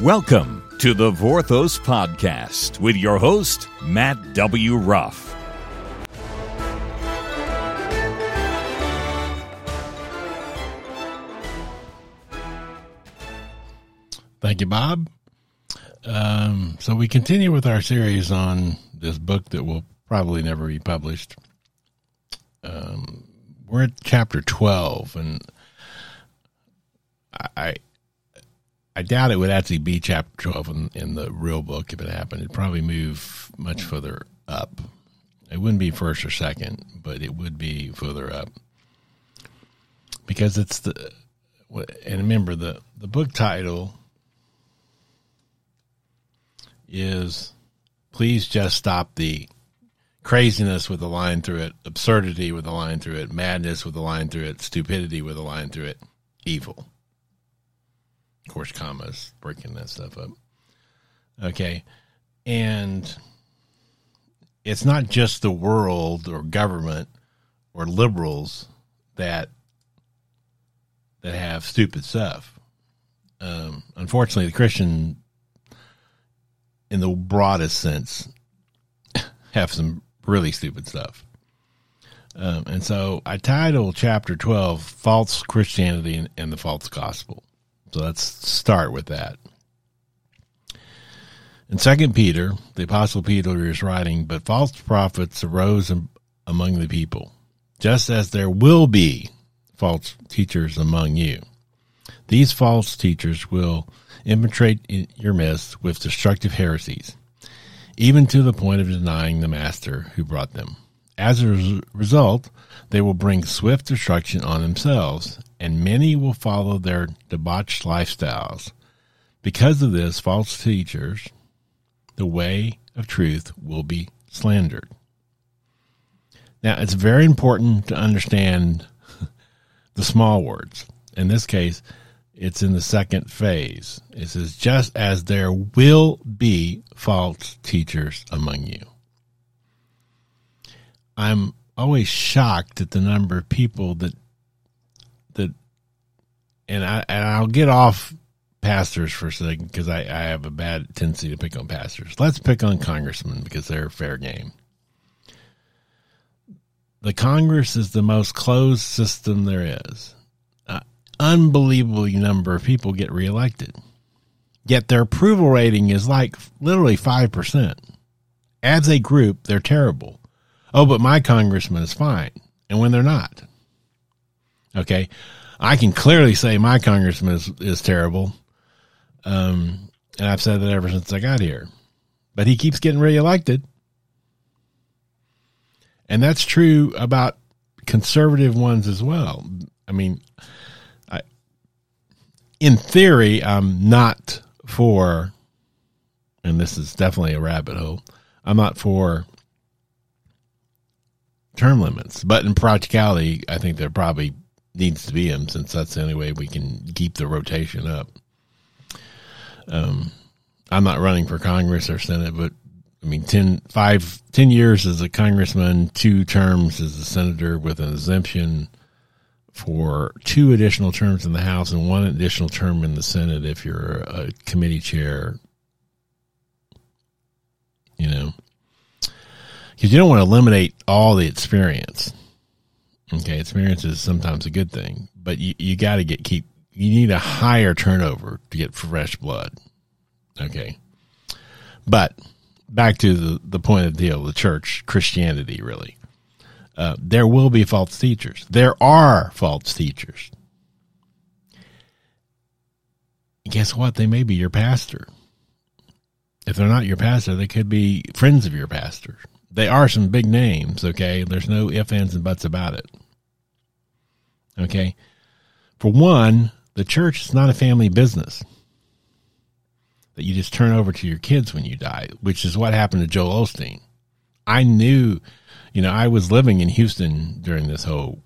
Welcome to the Vorthos Podcast with your host, Matt W. Ruff. Thank you, Bob. Um, so we continue with our series on this book that will probably never be published. Um, we're at chapter twelve, and I I doubt it would actually be chapter twelve in, in the real book if it happened. It'd probably move much further up. It wouldn't be first or second, but it would be further up because it's the and remember the the book title is please just stop the craziness with a line through it, absurdity with a line through it, madness with a line through it, stupidity with a line through it, evil. Of course, commas breaking that stuff up. Okay. And it's not just the world or government or liberals that that have stupid stuff. Um, unfortunately, the Christian in the broadest sense, have some really stupid stuff. Um, and so I title chapter 12 False Christianity and, and the False Gospel. So let's start with that. In Second Peter, the Apostle Peter is writing, But false prophets arose among the people, just as there will be false teachers among you. These false teachers will infiltrate your midst with destructive heresies, even to the point of denying the master who brought them. As a result, they will bring swift destruction on themselves, and many will follow their debauched lifestyles. Because of this, false teachers, the way of truth will be slandered. Now, it's very important to understand the small words. In this case, it's in the second phase. It says, just as there will be false teachers among you. I'm always shocked at the number of people that and I and I'll get off pastors for a second because I, I have a bad tendency to pick on pastors. Let's pick on congressmen because they're fair game. The Congress is the most closed system there is An unbelievable number of people get reelected. Yet their approval rating is like literally 5%. As a group, they're terrible. Oh, but my congressman is fine. And when they're not. Okay. I can clearly say my congressman is, is terrible. Um, and I've said that ever since I got here. But he keeps getting reelected. And that's true about conservative ones as well. I mean, I, in theory, I'm not for, and this is definitely a rabbit hole. I'm not for term limits, but in practicality, I think they're probably needs to be them since that's the only way we can keep the rotation up. Um, I'm not running for Congress or Senate, but I mean, 10, five, 10 years as a congressman, two terms as a senator with an exemption for two additional terms in the House and one additional term in the Senate if you're a committee chair. You know, because you don't want to eliminate all the experience. Okay, experience is sometimes a good thing, but you, you got to get keep. You need a higher turnover to get fresh blood. Okay, but back to the the point of the deal: the church, Christianity, really. Uh, there will be false teachers. There are false teachers. Guess what? They may be your pastor. If they're not your pastor, they could be friends of your pastor. They are some big names, okay? There's no ifs, ands, and buts about it. Okay? For one, the church is not a family business that you just turn over to your kids when you die, which is what happened to Joel Osteen. I knew you know, I was living in Houston during this whole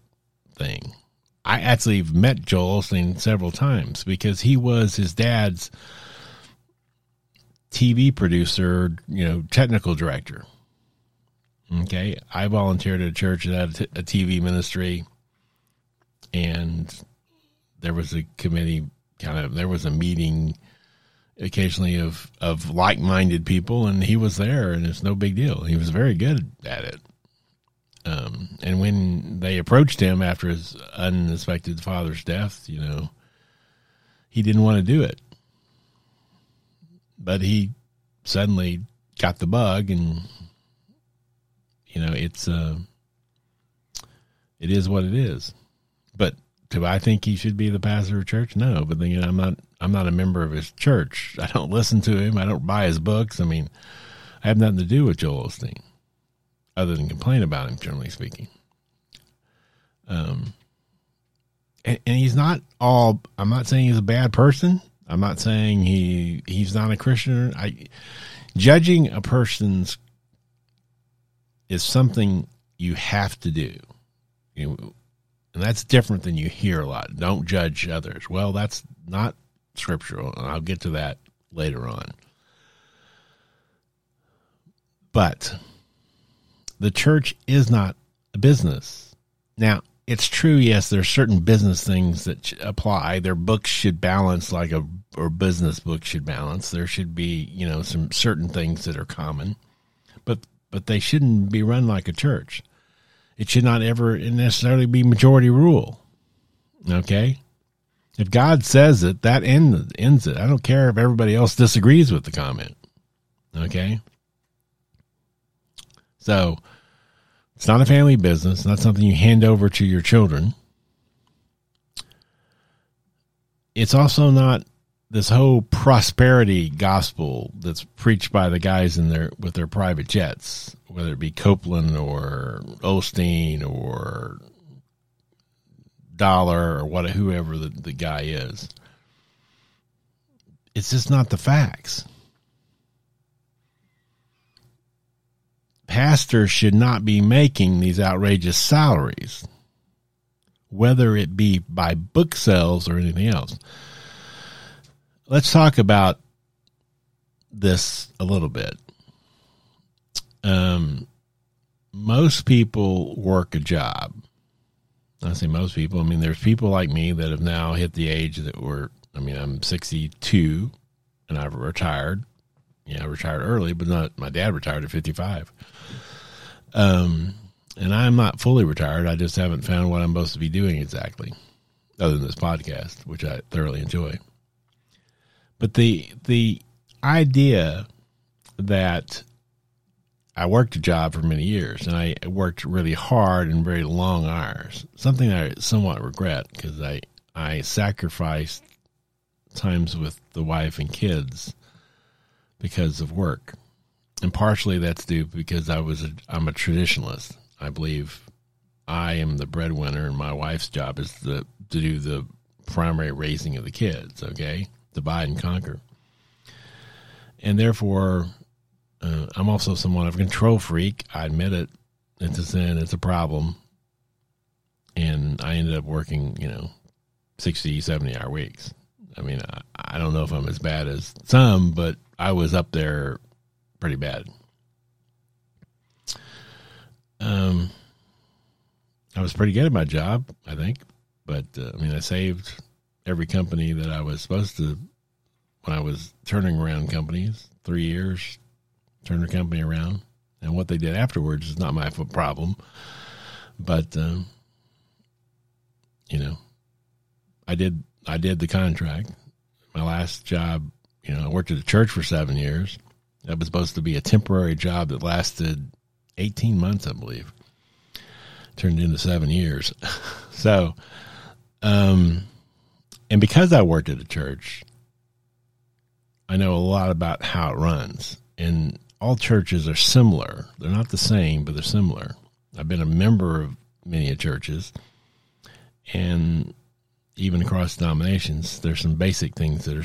thing. I actually met Joel Osteen several times because he was his dad's TV producer, you know, technical director. Okay. I volunteered at a church that had a TV ministry, and there was a committee kind of, there was a meeting occasionally of of like minded people, and he was there, and it's no big deal. He was very good at it. Um, and when they approached him after his unexpected father's death, you know, he didn't want to do it. But he suddenly got the bug, and you know, it's uh, it is what it is. But do I think he should be the pastor of church? No, but then you know, I'm not. I'm not a member of his church. I don't listen to him. I don't buy his books. I mean, I have nothing to do with Joel Osteen other than complain about him, generally speaking. Um, and, and he's not all. I'm not saying he's a bad person. I'm not saying he he's not a Christian. I judging a person's is something you have to do. You know, and that's different than you hear a lot. Don't judge others. Well, that's not scriptural, and I'll get to that later on. But the church is not a business. Now, it's true, yes, there's certain business things that apply. Their books should balance like a or business book should balance. There should be, you know, some certain things that are common. But but they shouldn't be run like a church. It should not ever necessarily be majority rule. Okay? If God says it, that ends ends it. I don't care if everybody else disagrees with the comment. Okay? So it's not a family business, not something you hand over to your children. It's also not this whole prosperity gospel that's preached by the guys in their with their private jets, whether it be Copeland or Osteen or Dollar or what whoever the, the guy is. It's just not the facts. pastors should not be making these outrageous salaries, whether it be by book sales or anything else. Let's talk about this a little bit. Um, most people work a job. I say most people. I mean, there's people like me that have now hit the age that were. I mean, I'm 62 and I've retired. Yeah, I retired early, but not. My dad retired at 55. Um, and I'm not fully retired. I just haven't found what I'm supposed to be doing exactly, other than this podcast, which I thoroughly enjoy. But the the idea that I worked a job for many years, and I worked really hard and very long hours. Something I somewhat regret because I I sacrificed times with the wife and kids because of work and partially that's due because I was a, I'm a traditionalist. I believe I am the breadwinner, and my wife's job is to, to do the primary raising of the kids. Okay, divide and conquer, and therefore, uh, I'm also somewhat of a control freak. I admit it. It's a sin. It's a problem, and I ended up working, you know, 60, 70 hour weeks. I mean, I, I don't know if I'm as bad as some, but I was up there pretty bad. Um, I was pretty good at my job, I think, but uh, I mean, I saved every company that I was supposed to when I was turning around companies. Three years, turned the company around, and what they did afterwards is not my problem. But um, you know, I did I did the contract. My last job, you know, I worked at a church for seven years. That was supposed to be a temporary job that lasted 18 months, I believe. Turned into seven years. so, um, and because I worked at a church, I know a lot about how it runs. And all churches are similar. They're not the same, but they're similar. I've been a member of many churches, and even across denominations, there's some basic things that are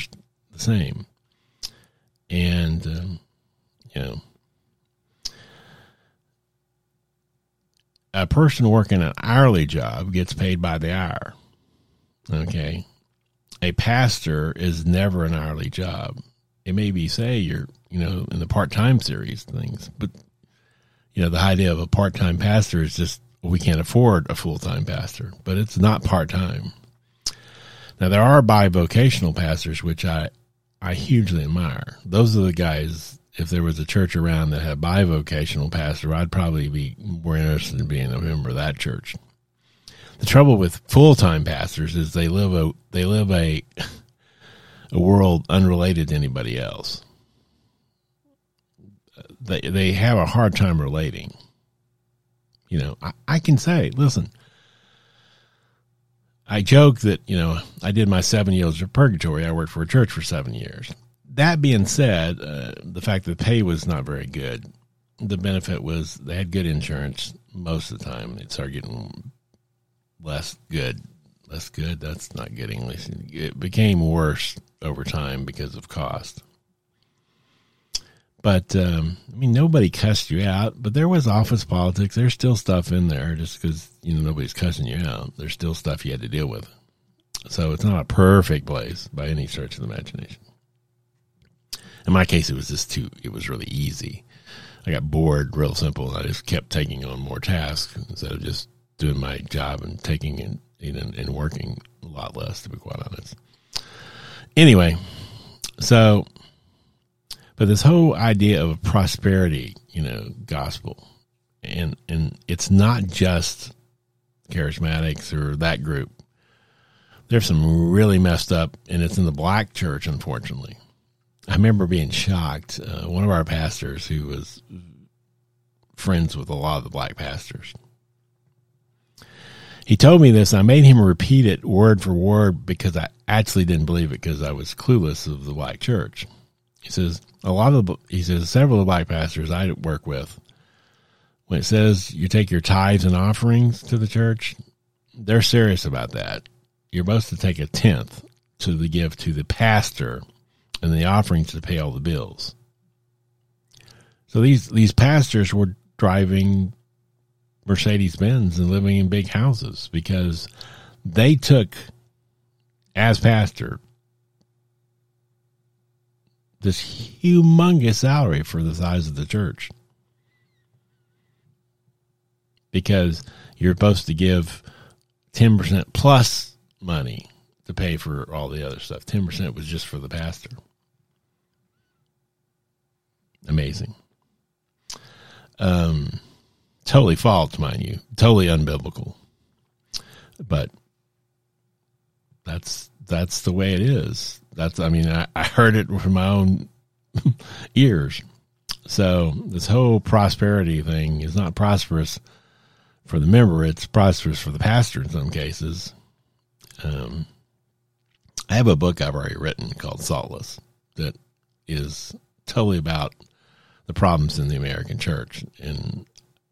the same. And um, you know, a person working an hourly job gets paid by the hour. Okay. A pastor is never an hourly job. It may be, say, you're, you know, in the part time series things, but, you know, the idea of a part time pastor is just, we can't afford a full time pastor, but it's not part time. Now, there are bivocational pastors, which I I hugely admire. Those are the guys. If there was a church around that had bivocational pastor, I'd probably be more interested in being a member of that church. The trouble with full time pastors is they live a they live a a world unrelated to anybody else. They they have a hard time relating. You know, I, I can say, listen, I joke that, you know, I did my seven years of purgatory. I worked for a church for seven years. That being said, uh, the fact that pay was not very good, the benefit was they had good insurance most of the time. They'd start getting less good. Less good, that's not good English. It became worse over time because of cost. But um, I mean, nobody cussed you out. But there was office politics. There's still stuff in there, just because you know nobody's cussing you out. There's still stuff you had to deal with. So it's not a perfect place by any stretch of the imagination. In my case, it was just too. It was really easy. I got bored, real simple, I just kept taking on more tasks instead of just doing my job and taking and and, and working a lot less, to be quite honest. Anyway, so but this whole idea of prosperity, you know, gospel, and and it's not just charismatics or that group. There's some really messed up, and it's in the black church, unfortunately. I remember being shocked. Uh, one of our pastors, who was friends with a lot of the black pastors, he told me this. I made him repeat it word for word because I actually didn't believe it because I was clueless of the black church. He says a lot of the, he says several of the black pastors I work with, when it says you take your tithes and offerings to the church, they're serious about that. You're supposed to take a tenth to the give to the pastor and the offerings to pay all the bills. So these these pastors were driving Mercedes Benz and living in big houses because they took as pastor this humongous salary for the size of the church because you're supposed to give 10% plus money to pay for all the other stuff. 10% was just for the pastor. Amazing. Um, totally false, mind you. Totally unbiblical. But that's that's the way it is. That's I mean I, I heard it from my own ears. So this whole prosperity thing is not prosperous for the member; it's prosperous for the pastor in some cases. Um, I have a book I've already written called Saltless that is totally about the problems in the American church, and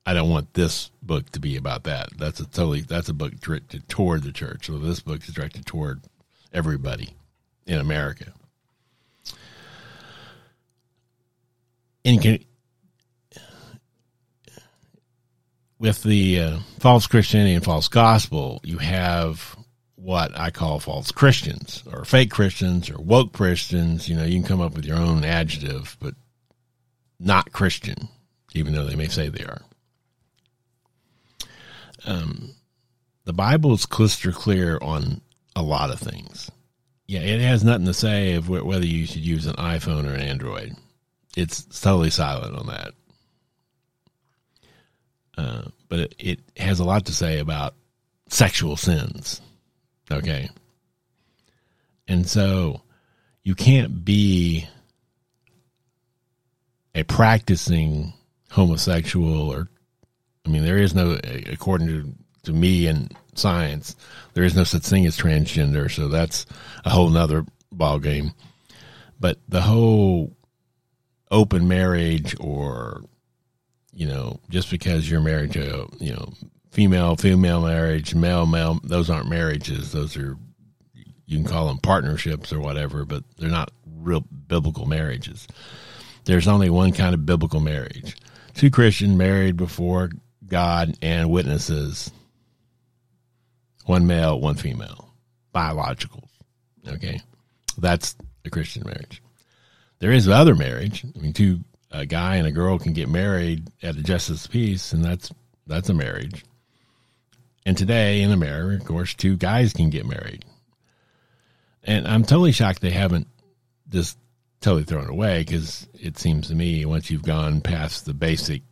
I don't want this book to be about that. That's a totally that's a book directed toward the church. So this book is directed toward everybody in America. And can, with the uh, false Christianity and false gospel, you have what I call false Christians or fake Christians or woke Christians. You know, you can come up with your own adjective, but not Christian, even though they may say they are. Um, the Bible is crystal clear on a lot of things. Yeah, it has nothing to say of whether you should use an iPhone or an Android. It's totally silent on that. Uh, but it, it has a lot to say about sexual sins. Okay. And so you can't be a practicing homosexual or, I mean, there is no, according to, to me and science. There is no such thing as transgender, so that's a whole nother ball game. But the whole open marriage or you know, just because you're married to you know, female female marriage, male male those aren't marriages. Those are you can call them partnerships or whatever, but they're not real biblical marriages. There's only one kind of biblical marriage. Two Christian married before God and witnesses one male, one female, biologicals. Okay, that's a Christian marriage. There is other marriage. I mean, two a guy and a girl can get married at the justice of peace, and that's that's a marriage. And today in America, of course, two guys can get married. And I'm totally shocked they haven't just totally thrown it away because it seems to me once you've gone past the basic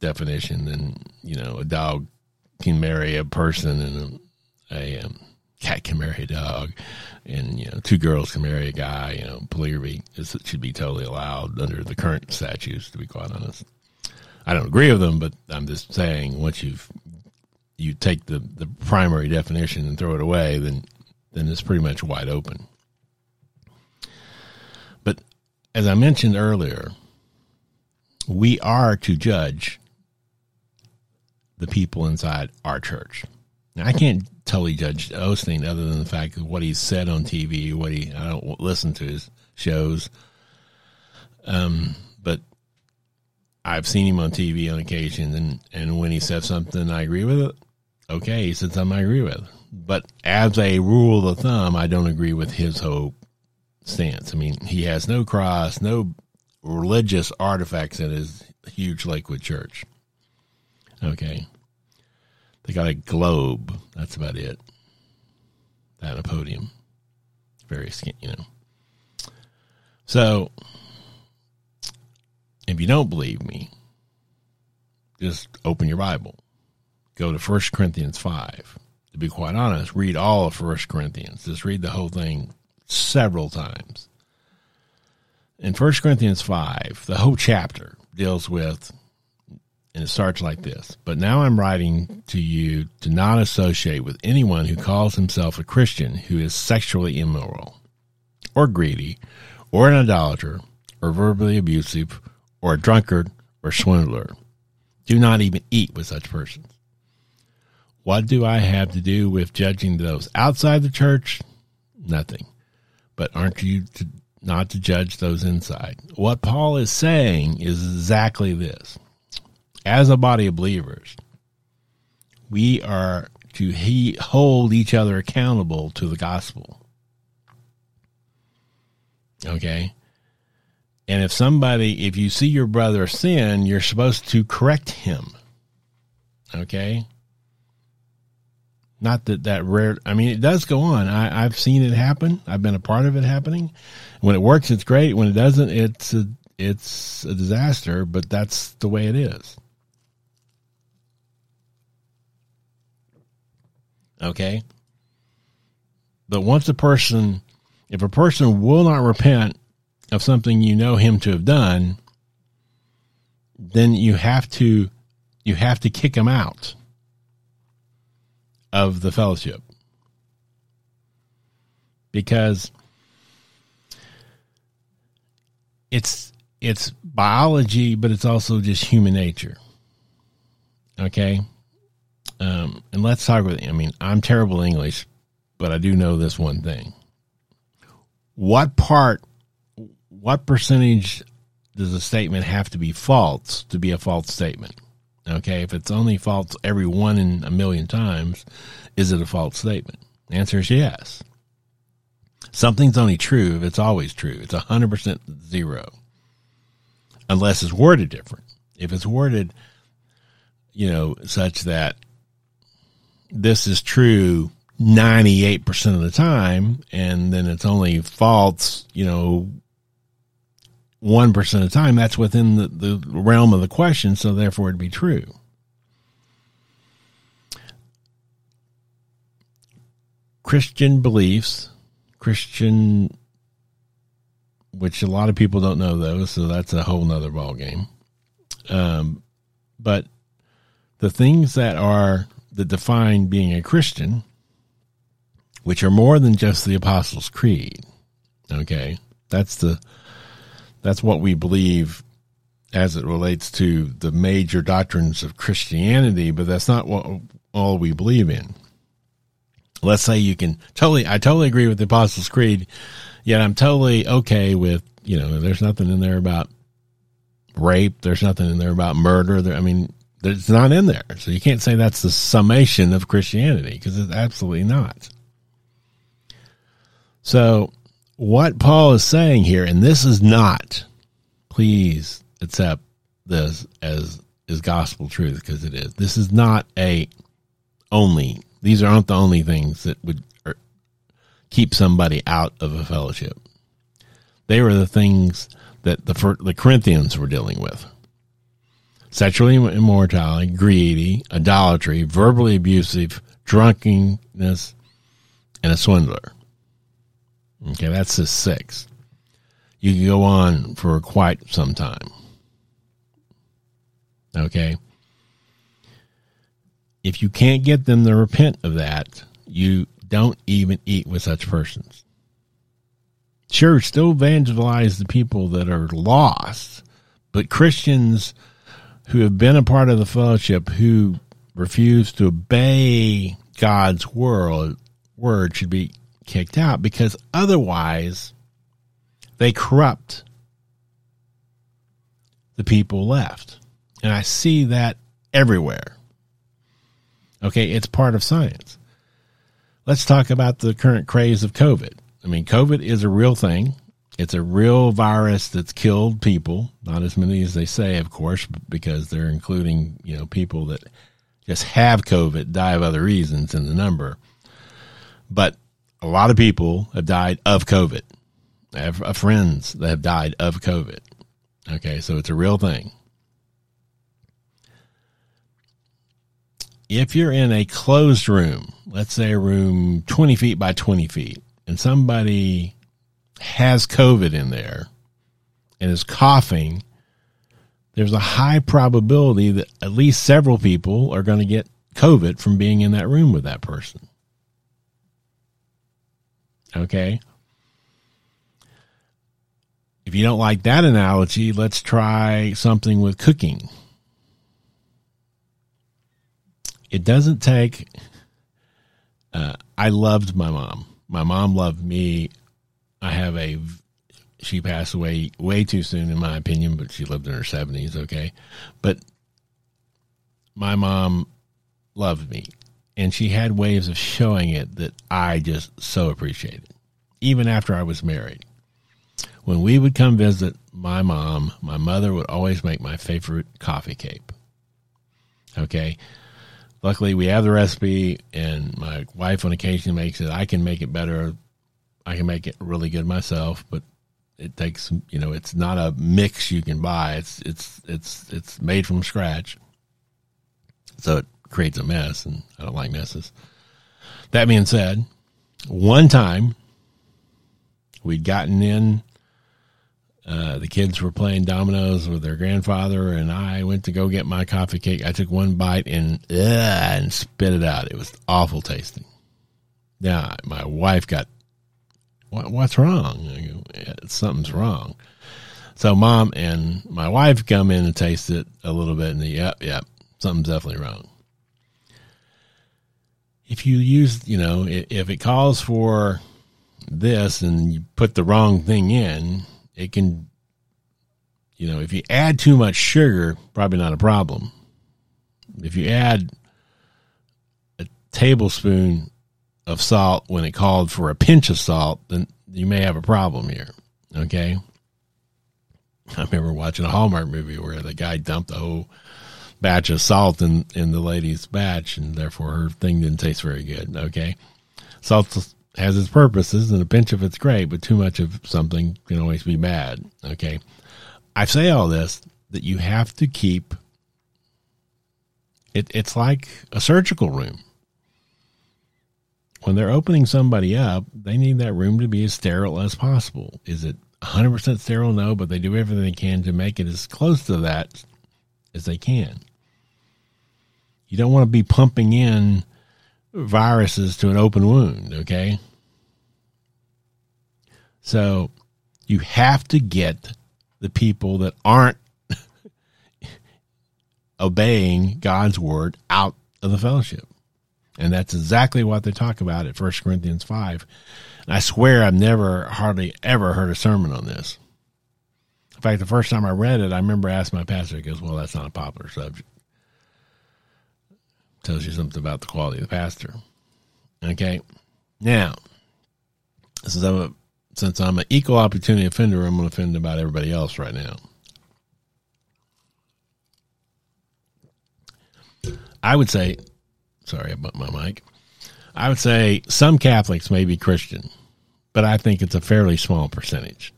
definition, then you know a dog can marry a person and a, um, cat can marry a dog, and you know two girls can marry a guy. You know polygamy is, should be totally allowed under the current statutes. To be quite honest, I don't agree with them, but I'm just saying once you've you take the the primary definition and throw it away, then then it's pretty much wide open. But as I mentioned earlier, we are to judge the people inside our church. Now, I can't totally judge Osteen other than the fact of what he's said on TV, what he I don't listen to his shows. Um, but I've seen him on TV on occasion, and and when he says something I agree with it, okay, he said something I agree with. But as a rule of thumb, I don't agree with his whole stance. I mean, he has no cross, no religious artifacts in his huge Lakewood church. Okay. They got a globe. That's about it. That a podium. Very skin, you know. So, if you don't believe me, just open your Bible. Go to 1 Corinthians 5. To be quite honest, read all of 1 Corinthians. Just read the whole thing several times. In 1 Corinthians 5, the whole chapter deals with and it starts like this But now I'm writing to you to not associate with anyone who calls himself a Christian who is sexually immoral, or greedy, or an idolater, or verbally abusive, or a drunkard, or swindler. Do not even eat with such persons. What do I have to do with judging those outside the church? Nothing. But aren't you to, not to judge those inside? What Paul is saying is exactly this as a body of believers, we are to he, hold each other accountable to the gospel. Okay? And if somebody, if you see your brother sin, you're supposed to correct him. Okay? Not that that rare, I mean, it does go on. I, I've seen it happen. I've been a part of it happening. When it works, it's great. When it doesn't, it's a, it's a disaster, but that's the way it is. Okay. But once a person, if a person will not repent of something you know him to have done, then you have to, you have to kick him out of the fellowship because it's it's biology, but it's also just human nature. Okay, um, and let's talk with. I mean, I'm terrible English, but I do know this one thing. What part, what percentage does a statement have to be false to be a false statement? Okay, if it's only false every one in a million times, is it a false statement? The answer is yes. Something's only true if it's always true. It's 100% zero. Unless it's worded different. If it's worded, you know, such that this is true 98% of the time and then it's only false, you know, 1% of the time, that's within the, the realm of the question, so therefore it'd be true. Christian beliefs, Christian, which a lot of people don't know those, so that's a whole nother ballgame. Um, but the things that are that define being a Christian, which are more than just the Apostles' Creed. Okay, that's the that's what we believe as it relates to the major doctrines of Christianity, but that's not what all we believe in. Let's say you can totally, I totally agree with the Apostles' Creed, yet I'm totally okay with, you know, there's nothing in there about rape, there's nothing in there about murder. There, I mean, it's not in there. So you can't say that's the summation of Christianity because it's absolutely not. So what Paul is saying here, and this is not, please accept this as is gospel truth because it is. This is not a only. These aren't the only things that would er, keep somebody out of a fellowship. They were the things that the, the Corinthians were dealing with sexually immorality, greedy, idolatry, verbally abusive, drunkenness, and a swindler. Okay, that's the six. You can go on for quite some time. Okay. If you can't get them to repent of that, you don't even eat with such persons. Sure, still evangelize the people that are lost, but Christians who have been a part of the fellowship who refuse to obey God's word, word should be kicked out because otherwise they corrupt the people left. And I see that everywhere. Okay, it's part of science. Let's talk about the current craze of COVID. I mean, COVID is a real thing. It's a real virus that's killed people. Not as many as they say, of course, because they're including, you know, people that just have COVID, die of other reasons in the number. But a lot of people have died of COVID. I have uh, friends that have died of COVID. Okay, so it's a real thing. If you're in a closed room, let's say a room 20 feet by 20 feet, and somebody has COVID in there and is coughing, there's a high probability that at least several people are going to get COVID from being in that room with that person. Okay. If you don't like that analogy, let's try something with cooking. It doesn't take. Uh, I loved my mom. My mom loved me. I have a. She passed away way too soon, in my opinion, but she lived in her 70s, okay? But my mom loved me and she had ways of showing it that I just so appreciated, even after I was married. When we would come visit my mom, my mother would always make my favorite coffee cape. Okay. Luckily, we have the recipe, and my wife on occasion makes it. I can make it better. I can make it really good myself, but it takes you know it's not a mix you can buy. It's it's it's it's made from scratch. So it creates a mess, and I don't like messes. That being said, one time we'd gotten in. Uh, the kids were playing dominoes with their grandfather, and I went to go get my coffee cake. I took one bite and and spit it out. It was awful tasting. Now my wife got, what, "What's wrong?" Something's wrong. So mom and my wife come in and taste it a little bit, and the, yep, yep, something's definitely wrong if you use, you know, if it calls for this and you put the wrong thing in, it can, you know, if you add too much sugar, probably not a problem. If you add a tablespoon of salt when it called for a pinch of salt, then you may have a problem here. Okay. I remember watching a Hallmark movie where the guy dumped the whole batch of salt in, in the lady's batch, and therefore her thing didn't taste very good. Okay. Salt has its purposes, and a pinch of it's great, but too much of something can always be bad. Okay. I say all this that you have to keep it, it's like a surgical room. When they're opening somebody up, they need that room to be as sterile as possible. Is it 100% sterile? No, but they do everything they can to make it as close to that as they can. You don't want to be pumping in viruses to an open wound, okay? So you have to get the people that aren't obeying God's word out of the fellowship. And that's exactly what they talk about at 1 Corinthians 5. And I swear I've never, hardly ever heard a sermon on this. In fact, the first time I read it, I remember asking my pastor, he goes, Well, that's not a popular subject tells you something about the quality of the pastor. Okay. Now, since I'm a, since I'm an equal opportunity offender, I'm going to offend about everybody else right now. I would say, sorry about my mic. I would say some Catholics may be Christian, but I think it's a fairly small percentage.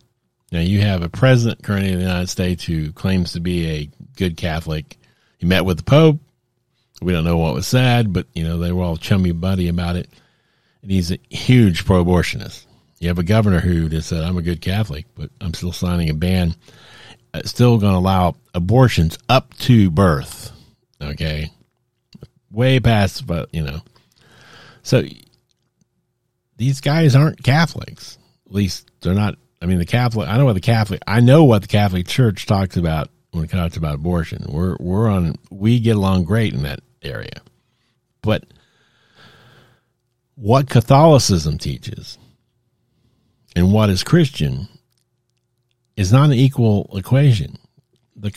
Now you have a president currently in the United States who claims to be a good Catholic. He met with the Pope. We don't know what was said, but you know they were all chummy buddy about it. And he's a huge pro-abortionist. You have a governor who just said, "I'm a good Catholic, but I'm still signing a ban, uh, still going to allow abortions up to birth." Okay, way past, but you know, so these guys aren't Catholics. At least they're not. I mean, the Catholic. I know what the Catholic. I know what the Catholic Church talks about when it talks about abortion. We're we're on. We get along great in that area, but what Catholicism teaches and what is Christian is not an equal equation. The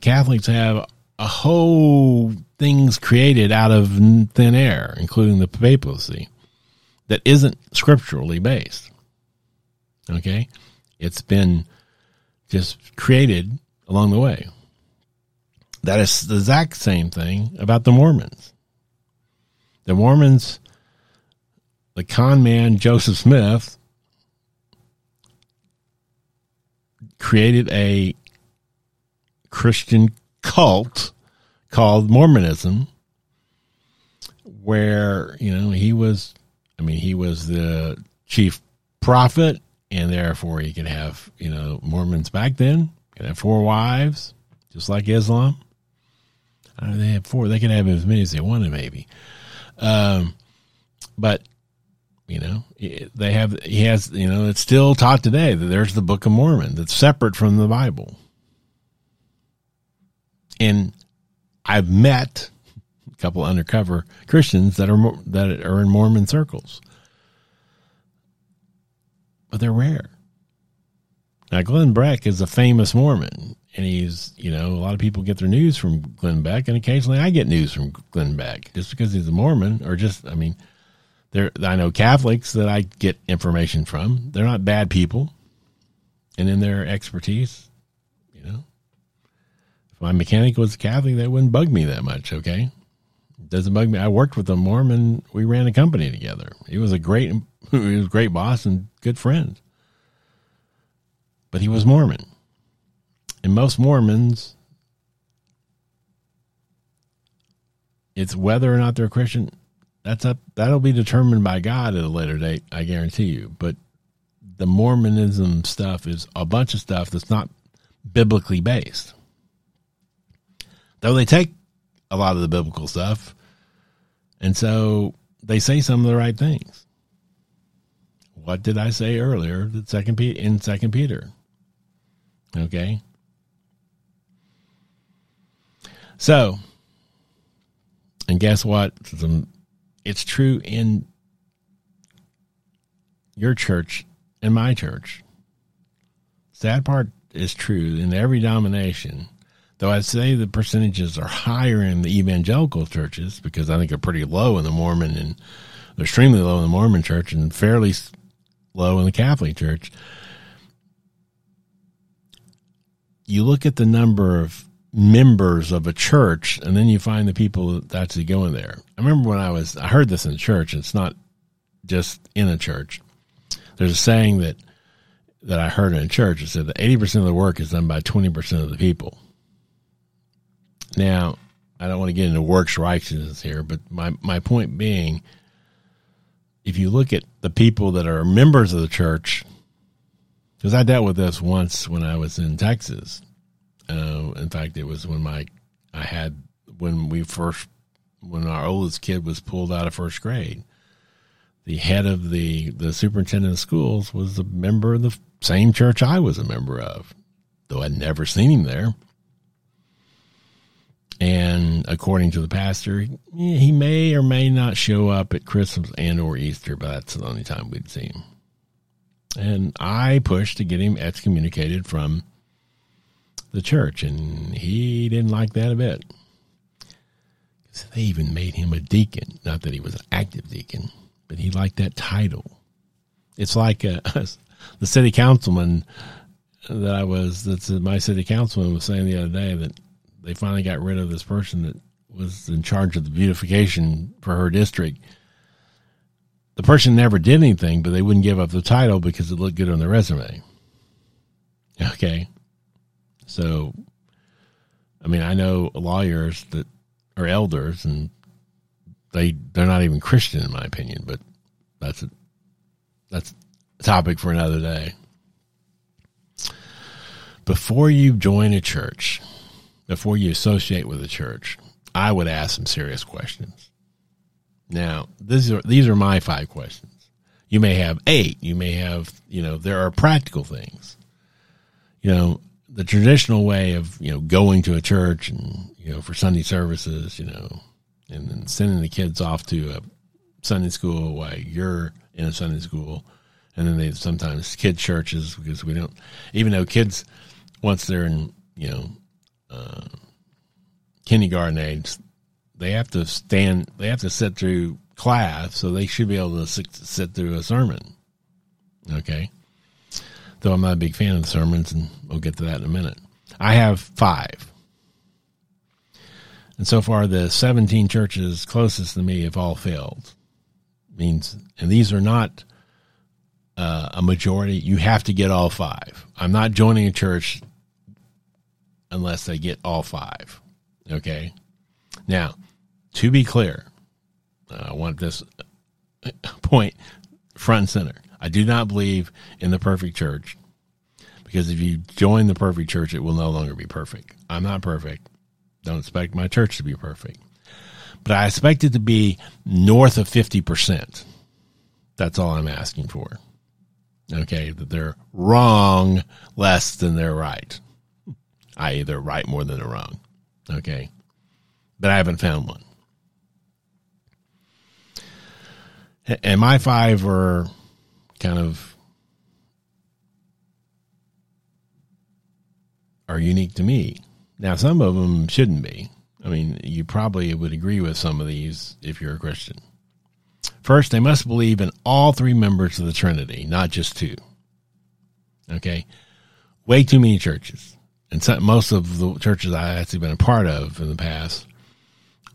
Catholics have a whole things created out of thin air, including the papacy, that isn't scripturally based. Okay? It's been just created along the way. That is the exact same thing about the Mormons. The Mormons, the con man Joseph Smith, created a Christian cult called Mormonism, where, you know, he was, I mean, he was the chief prophet, and therefore he could have, you know, Mormons back then could have four wives, just like Islam. Uh, they have four. They can have as many as they wanted, maybe. Um, but you know, they have. He has. You know, it's still taught today that there's the Book of Mormon that's separate from the Bible. And I've met a couple undercover Christians that are that are in Mormon circles, but they're rare. Now, Glenn Beck is a famous Mormon, and he's you know a lot of people get their news from Glenn Beck, and occasionally I get news from Glenn Beck just because he's a Mormon, or just I mean, there I know Catholics that I get information from. They're not bad people, and in their expertise, my mechanic was Catholic, that wouldn't bug me that much. Okay, doesn't bug me. I worked with a Mormon. We ran a company together. He was a great, he was a great boss and good friend. But he was Mormon, and most Mormons, it's whether or not they're a Christian. That's up. That'll be determined by God at a later date. I guarantee you. But the Mormonism stuff is a bunch of stuff that's not biblically based though they take a lot of the biblical stuff, and so they say some of the right things. What did I say earlier? That second P- in Second Peter. Okay. So, and guess what? It's um, true in your church and my church. Sad part is true in every denomination Though I'd say the percentages are higher in the evangelical churches because I think they're pretty low in the Mormon and they're extremely low in the Mormon church and fairly low in the Catholic church. You look at the number of members of a church and then you find the people that actually go in there. I remember when I was, I heard this in church. It's not just in a church. There's a saying that, that I heard in church. It said that 80% of the work is done by 20% of the people. Now, I don't want to get into works righteousness here, but my, my point being, if you look at the people that are members of the church, because I dealt with this once when I was in Texas. Uh, in fact, it was when my I had when we first when our oldest kid was pulled out of first grade. The head of the the superintendent of schools was a member of the same church I was a member of, though I'd never seen him there. And according to the pastor, he may or may not show up at Christmas and or Easter, but that's the only time we'd see him. And I pushed to get him excommunicated from the church, and he didn't like that a bit. They even made him a deacon. Not that he was an active deacon, but he liked that title. It's like uh, the city councilman that I was, that's my city councilman was saying the other day that they finally got rid of this person that was in charge of the beautification for her district. The person never did anything, but they wouldn't give up the title because it looked good on their resume. Okay. So, I mean, I know lawyers that are elders and they, they're not even Christian in my opinion, but that's a, that's a topic for another day. Before you join a church, before you associate with a church, I would ask some serious questions. Now, these are these are my five questions. You may have eight. You may have, you know, there are practical things. You know, the traditional way of, you know, going to a church and, you know, for Sunday services, you know, and then sending the kids off to a Sunday school while you're in a Sunday school. And then they sometimes kid churches because we don't, even though kids, once they're in, you know, uh, kindergarten age, they have to stand, they have to sit through class, so they should be able to sit, sit through a sermon. Okay. Though I'm not a big fan of sermons, and we'll get to that in a minute. I have five. And so far, the 17 churches closest to me have all failed. Means, and these are not uh, a majority. You have to get all five. I'm not joining a church unless they get all five. Okay. Now, to be clear, uh, I want this uh, point front and center. I do not believe in the perfect church because if you join the perfect church, it will no longer be perfect. I'm not perfect. Don't expect my church to be perfect. But I expect it to be north of 50%. That's all I'm asking for. Okay, that they're wrong less than they're right. I.e., they're right more than they're wrong. Okay. But I haven't found one. and my five are kind of are unique to me. Now, some of them shouldn't be. I mean, you probably would agree with some of these if you're a Christian. First, they must believe in all three members of the Trinity, not just two. Okay? Way too many churches. And some, most of the churches I've actually been a part of in the past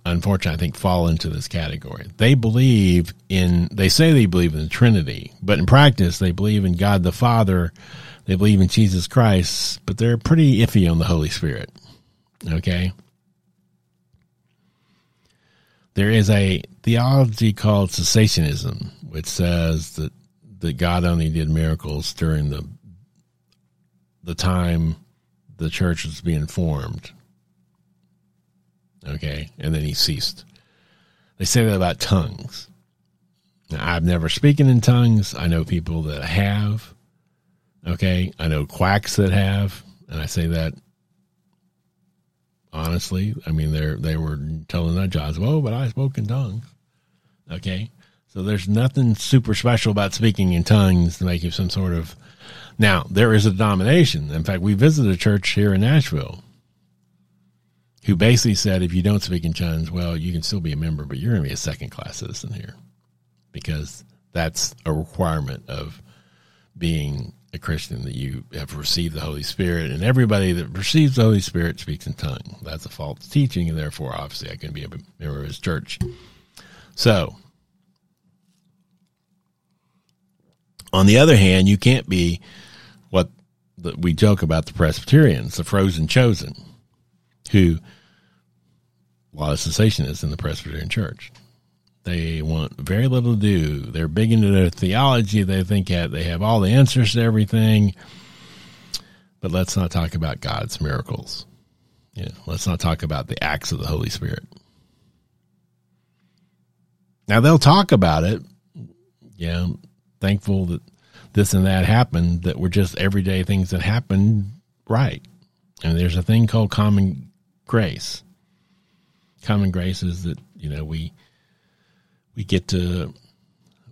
unfortunately, I think fall into this category. They believe in, they say they believe in the Trinity, but in practice, they believe in God the Father, they believe in Jesus Christ, but they're pretty iffy on the Holy Spirit. Okay? There is a theology called cessationism, which says that, that God only did miracles during the the time the church was being formed Okay. And then he ceased. They say that about tongues. Now, I've never spoken in tongues. I know people that have. Okay. I know quacks that have. And I say that honestly. I mean, they're, they were telling that John's, oh, but I spoke in tongues. Okay. So there's nothing super special about speaking in tongues to make you some sort of. Now, there is a denomination. In fact, we visited a church here in Nashville who basically said if you don't speak in tongues, well, you can still be a member, but you're going to be a second class citizen here because that's a requirement of being a Christian that you have received the Holy Spirit, and everybody that receives the Holy Spirit speaks in tongue. That's a false teaching, and therefore, obviously, I can be a member of His church. So, on the other hand, you can't be we joke about the Presbyterians, the frozen chosen, who a lot of cessationists in the Presbyterian Church. They want very little to do. They're big into their theology. They think that they have all the answers to everything. But let's not talk about God's miracles. Yeah, let's not talk about the acts of the Holy Spirit. Now they'll talk about it. Yeah, thankful that this and that happened that were just everyday things that happened right. And there's a thing called common grace common grace is that you know we we get to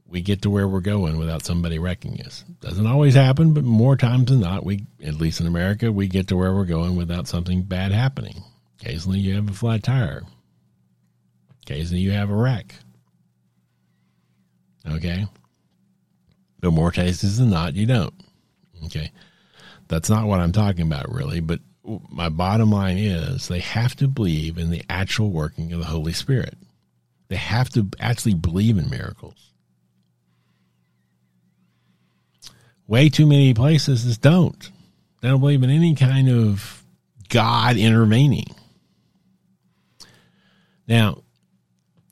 we get to where we're going without somebody wrecking us. Doesn't always happen, but more times than not, we at least in America, we get to where we're going without something bad happening. Occasionally, you have a flat tire. Occasionally, you have a wreck. Okay, but more cases than not, you don't. Okay, that's not what I'm talking about, really. But my bottom line is they have to believe in the actual working of the Holy Spirit. They have to actually believe in miracles. Way too many places just don't. They don't believe in any kind of God intervening. Now,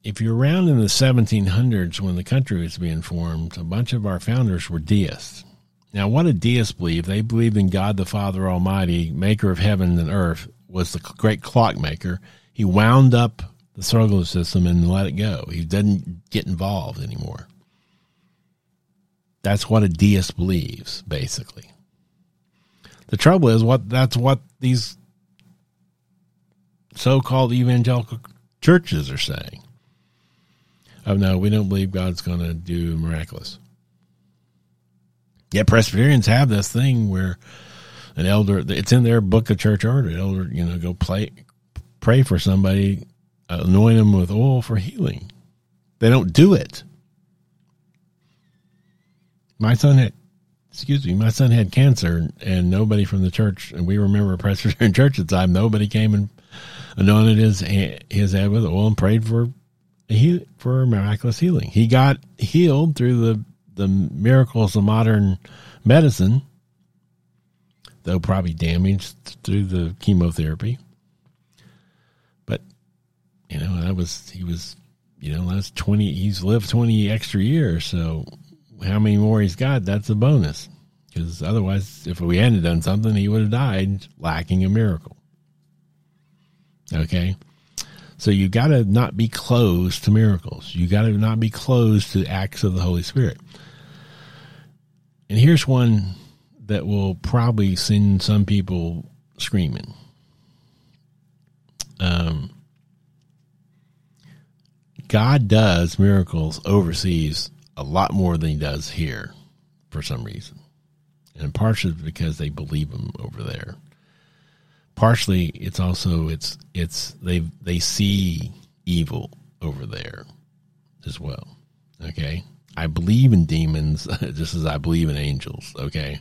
if you're around in the 1700s when the country was being formed, a bunch of our founders were deists. Now, what did deists believe? They believed in God the Father Almighty, maker of heaven and earth, was the great clockmaker. He wound up the solar system and let it go. He didn't get involved anymore. That's what a deist believes, basically. The trouble is what that's what these so-called evangelical churches are saying. Oh no, we don't believe God's going to do miraculous. Yet Presbyterians have this thing where an elder, it's in their book of church order. Elder, you know, go play, pray for somebody, anoint them with oil for healing. They don't do it. My son had, excuse me, my son had cancer, and nobody from the church, and we remember a Presbyterian church at the time. Nobody came and anointed his his head with oil and prayed for he for miraculous healing. He got healed through the the miracles of modern medicine, though probably damaged through the chemotherapy. But you know that was he was you know that's twenty. He's lived twenty extra years, so how many more he's got? That's a bonus. Because otherwise, if we hadn't done something, he would have died lacking a miracle. Okay. So you got to not be closed to miracles. You got to not be closed to acts of the Holy Spirit. And here's one that will probably send some people screaming. Um, God does miracles overseas a lot more than he does here for some reason. And partially because they believe him over there partially it's also it's it's they they see evil over there as well. Okay? I believe in demons just as i believe in angels. Okay?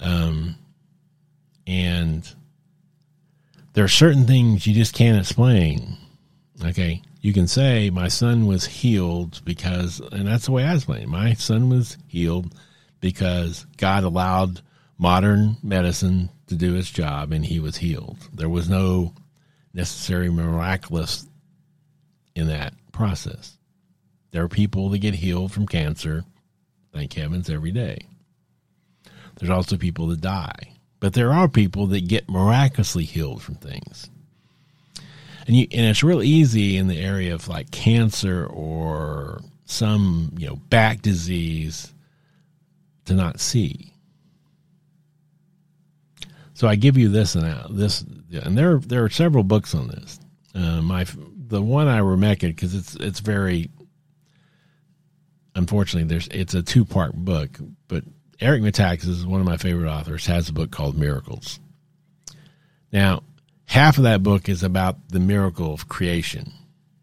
Um and there are certain things you just can't explain. Okay? You can say my son was healed because and that's the way i explain it. my son was healed because god allowed modern medicine to do its job and he was healed. There was no necessary miraculous in that process. There are people that get healed from cancer, thank heavens, every day. There's also people that die. But there are people that get miraculously healed from things. And you and it's real easy in the area of like cancer or some, you know, back disease to not see so I give you this and this, and there there are several books on this. Uh, my the one I remember because it's it's very unfortunately there's it's a two part book, but Eric Metaxas is one of my favorite authors. Has a book called Miracles. Now, half of that book is about the miracle of creation,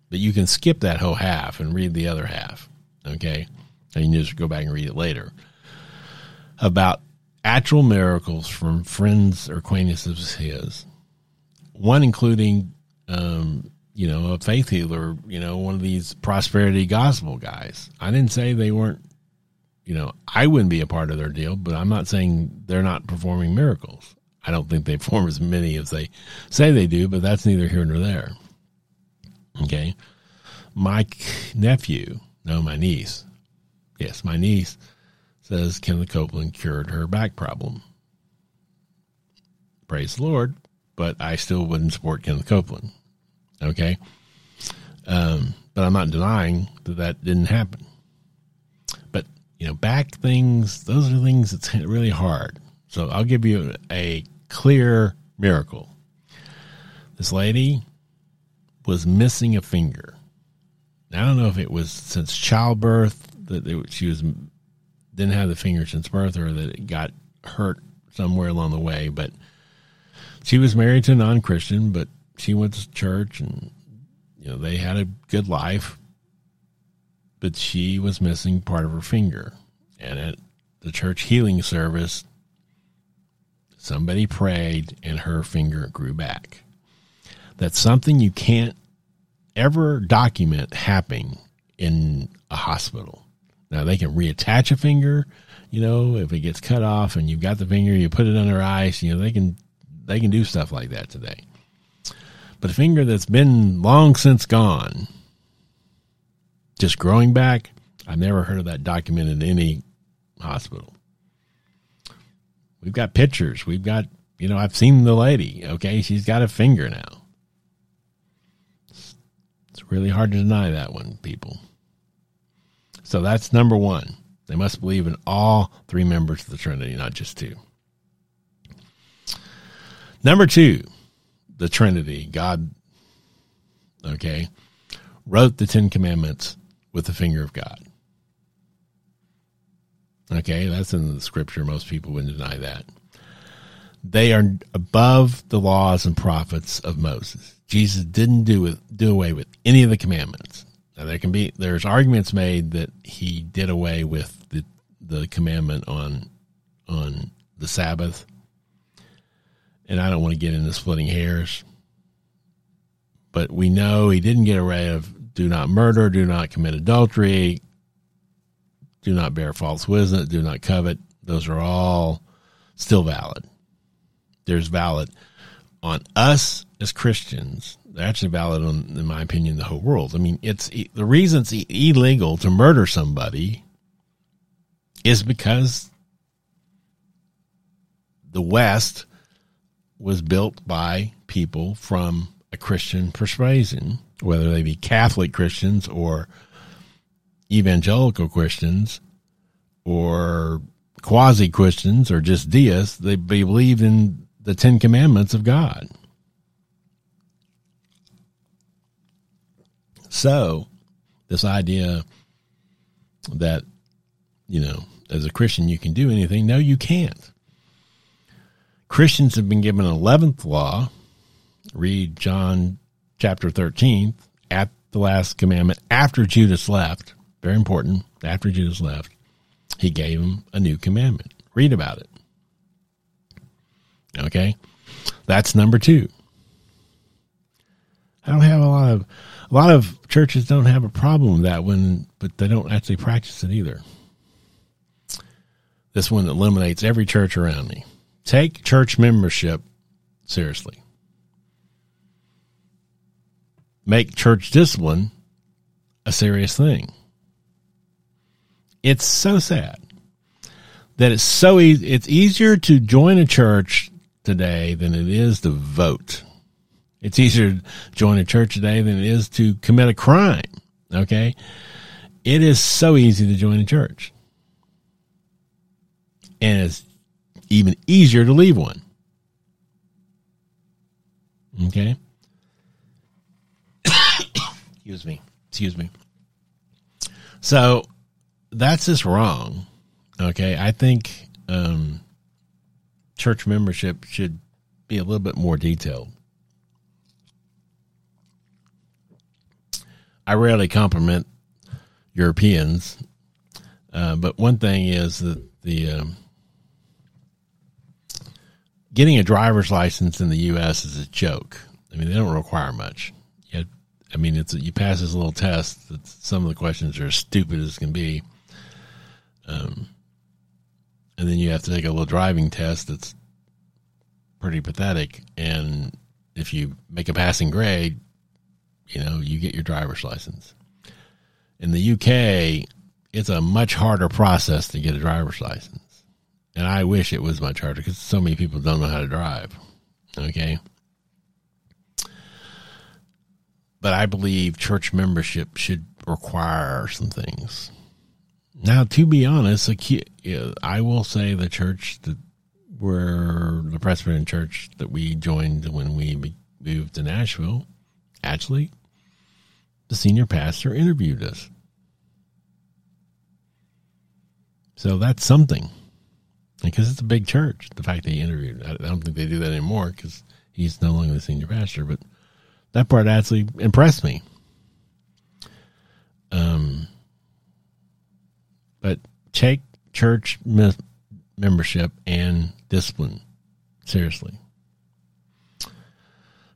but you can skip that whole half and read the other half. Okay, and you just go back and read it later about actual miracles from friends or acquaintances of his. One including, um, you know, a faith healer, you know, one of these prosperity gospel guys. I didn't say they weren't, you know, I wouldn't be a part of their deal, but I'm not saying they're not performing miracles. I don't think they perform as many as they say they do, but that's neither here nor there. Okay. My nephew, no, my niece, yes, my niece says Kenneth Copeland cured her back problem. Praise the Lord, but I still wouldn't support Kenneth Copeland. Okay. Um, but I'm not denying that that didn't happen. But, you know, back things, those are things that's really hard. So I'll give you a clear miracle. This lady was missing a finger. Now, I don't know if it was since childbirth that she was didn't have the finger since birth or that it got hurt somewhere along the way. But she was married to a non Christian, but she went to church and, you know, they had a good life. But she was missing part of her finger. And at the church healing service, somebody prayed and her finger grew back. That's something you can't ever document happening in a hospital Now they can reattach a finger, you know, if it gets cut off and you've got the finger, you put it under ice, you know, they can they can do stuff like that today. But a finger that's been long since gone, just growing back, I've never heard of that documented in any hospital. We've got pictures. We've got, you know, I've seen the lady. Okay. She's got a finger now. It's really hard to deny that one, people. So that's number one. They must believe in all three members of the Trinity, not just two. Number two, the Trinity, God, okay, wrote the Ten Commandments with the finger of God. Okay, that's in the scripture. Most people wouldn't deny that. They are above the laws and prophets of Moses. Jesus didn't do with, do away with any of the commandments. Now there can be there's arguments made that he did away with the the commandment on on the Sabbath. And I don't want to get into splitting hairs. But we know he didn't get away of do not murder, do not commit adultery, do not bear false witness, do not covet. Those are all still valid. There's valid on us as Christians. They're actually valid on, in my opinion, the whole world. I mean, it's the reason it's illegal to murder somebody is because the West was built by people from a Christian persuasion, whether they be Catholic Christians or evangelical Christians or quasi Christians or just deists, they believe in the Ten Commandments of God. So, this idea that, you know, as a Christian you can do anything, no, you can't. Christians have been given an 11th law. Read John chapter 13 at the last commandment after Judas left very important. After Judas left, he gave him a new commandment. Read about it. Okay? That's number two. I don't have a lot of a lot of churches don't have a problem with that one, but they don't actually practice it either. This one eliminates every church around me. Take church membership seriously. Make church discipline a serious thing. It's so sad that it's so easy. It's easier to join a church today than it is to vote. It's easier to join a church today than it is to commit a crime. Okay. It is so easy to join a church. And it's even easier to leave one. Okay. Excuse me. Excuse me. So that's just wrong. Okay, I think um, church membership should be a little bit more detailed. I rarely compliment Europeans, uh, but one thing is that the um, getting a driver's license in the U.S. is a joke. I mean, they don't require much. Yet, I mean, it's you pass this little test. Some of the questions are as stupid as can be um, and then you have to take a little driving test that's pretty pathetic. And if you make a passing grade, you know, you get your driver's license. In the UK, it's a much harder process to get a driver's license. And I wish it was much harder because so many people don't know how to drive. Okay. But I believe church membership should require some things. Now, to be honest, I will say the church that where the Presbyterian church that we joined when we moved to Nashville, actually, the senior pastor interviewed us. So that's something. Because it's a big church, the fact that he interviewed. I don't think they do that anymore because he's no longer the senior pastor, but that part actually impressed me. Um, but take church membership and discipline seriously.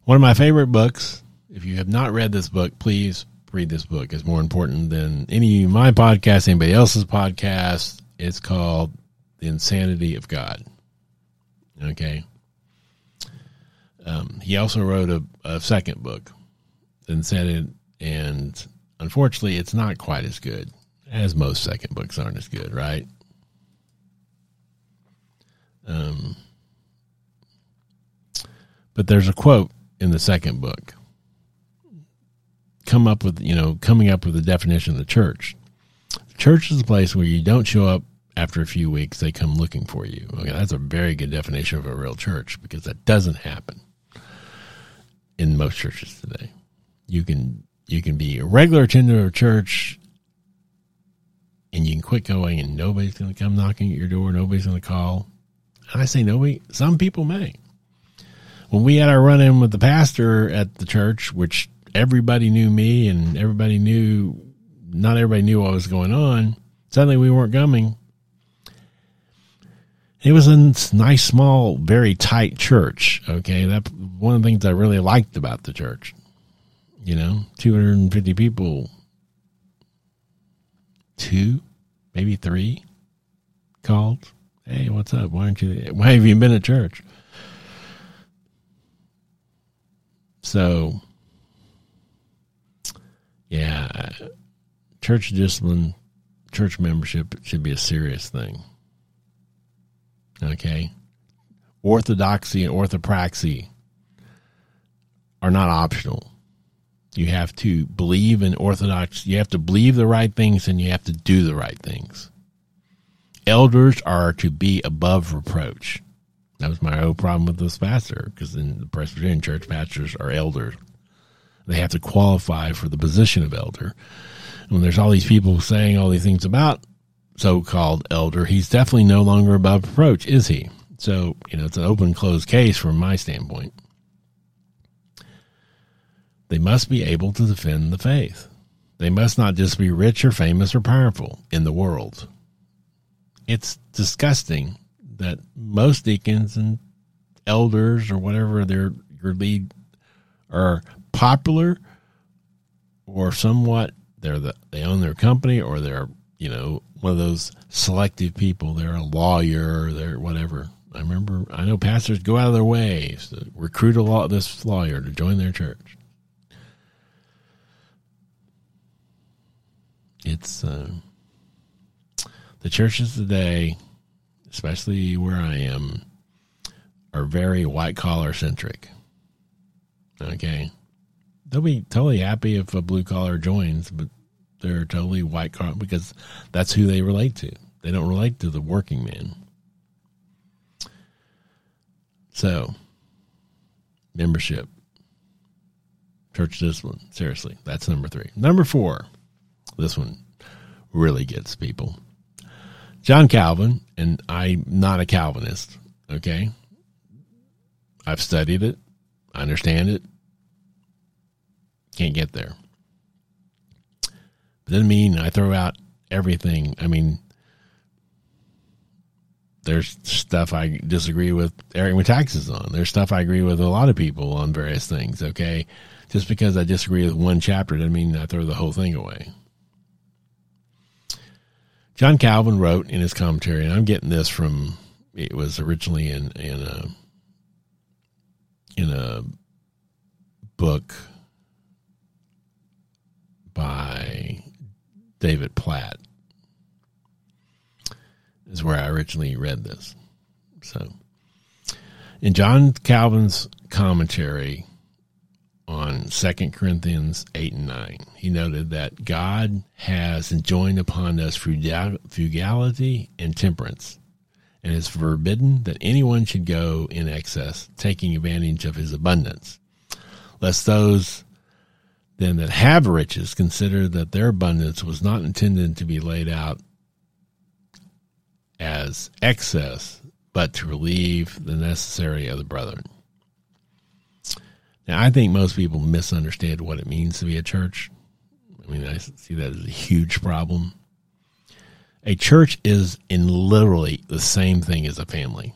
One of my favorite books, if you have not read this book, please read this book. It's more important than any of my podcast, anybody else's podcast. It's called The Insanity of God. Okay. Um, he also wrote a, a second book, The Insanity, and unfortunately, it's not quite as good as most second books aren't as good, right? Um, but there's a quote in the second book. Come up with, you know, coming up with a definition of the church. The church is a place where you don't show up after a few weeks, they come looking for you. Okay, that's a very good definition of a real church because that doesn't happen in most churches today. You can you can be a regular attender of church and you can quit going and nobody's going to come knocking at your door. Nobody's going to call. And I say nobody, some people may. When we had our run in with the pastor at the church, which everybody knew me and everybody knew, not everybody knew what was going on. Suddenly we weren't coming. It was a nice, small, very tight church. Okay. That one of the things I really liked about the church, you know, 250 people, two, maybe three called. Hey, what's up? Why aren't you, why have you been at church? So, yeah, church discipline, church membership should be a serious thing. Okay? Orthodoxy and orthopraxy are not optional. You have to believe in orthodox, you have to believe the right things and you have to do the right things. Elders are to be above reproach. That was my whole problem with this pastor, because in the Presbyterian church, pastors are elders. They have to qualify for the position of elder. When there's all these people saying all these things about so-called elder, he's definitely no longer above reproach, is he? So, you know, it's an open closed case from my standpoint. They must be able to defend the faith. They must not just be rich or famous or powerful in the world. It's disgusting that most deacons and elders or whatever their your lead are popular or somewhat they're the they own their company or they're you know one of those selective people. They're a lawyer. They're whatever. I remember. I know pastors go out of their way to recruit a law this lawyer to join their church. It's uh, the churches today, especially where I am, are very white collar centric. Okay, they'll be totally happy if a blue collar joins, but they're totally white collar because that's who they relate to. They don't relate to the working man. So, membership, church discipline. Seriously, that's number three. Number four, this one really gets people. John Calvin, and I'm not a Calvinist, okay? I've studied it, I understand it, can't get there. But doesn't mean I throw out everything. I mean, there's stuff I disagree with Eric Metaxas on. There's stuff I agree with a lot of people on various things. Okay, just because I disagree with one chapter doesn't mean I throw the whole thing away. John Calvin wrote in his commentary, and I'm getting this from it was originally in in a in a book by David Platt is where I originally read this. So, in John Calvin's commentary on Second Corinthians 8 and 9, he noted that God has enjoined upon us frugality and temperance, and has forbidden that anyone should go in excess, taking advantage of his abundance, lest those then that have riches consider that their abundance was not intended to be laid out as excess, but to relieve the necessary of the brethren. Now, I think most people misunderstand what it means to be a church. I mean, I see that as a huge problem. A church is in literally the same thing as a family.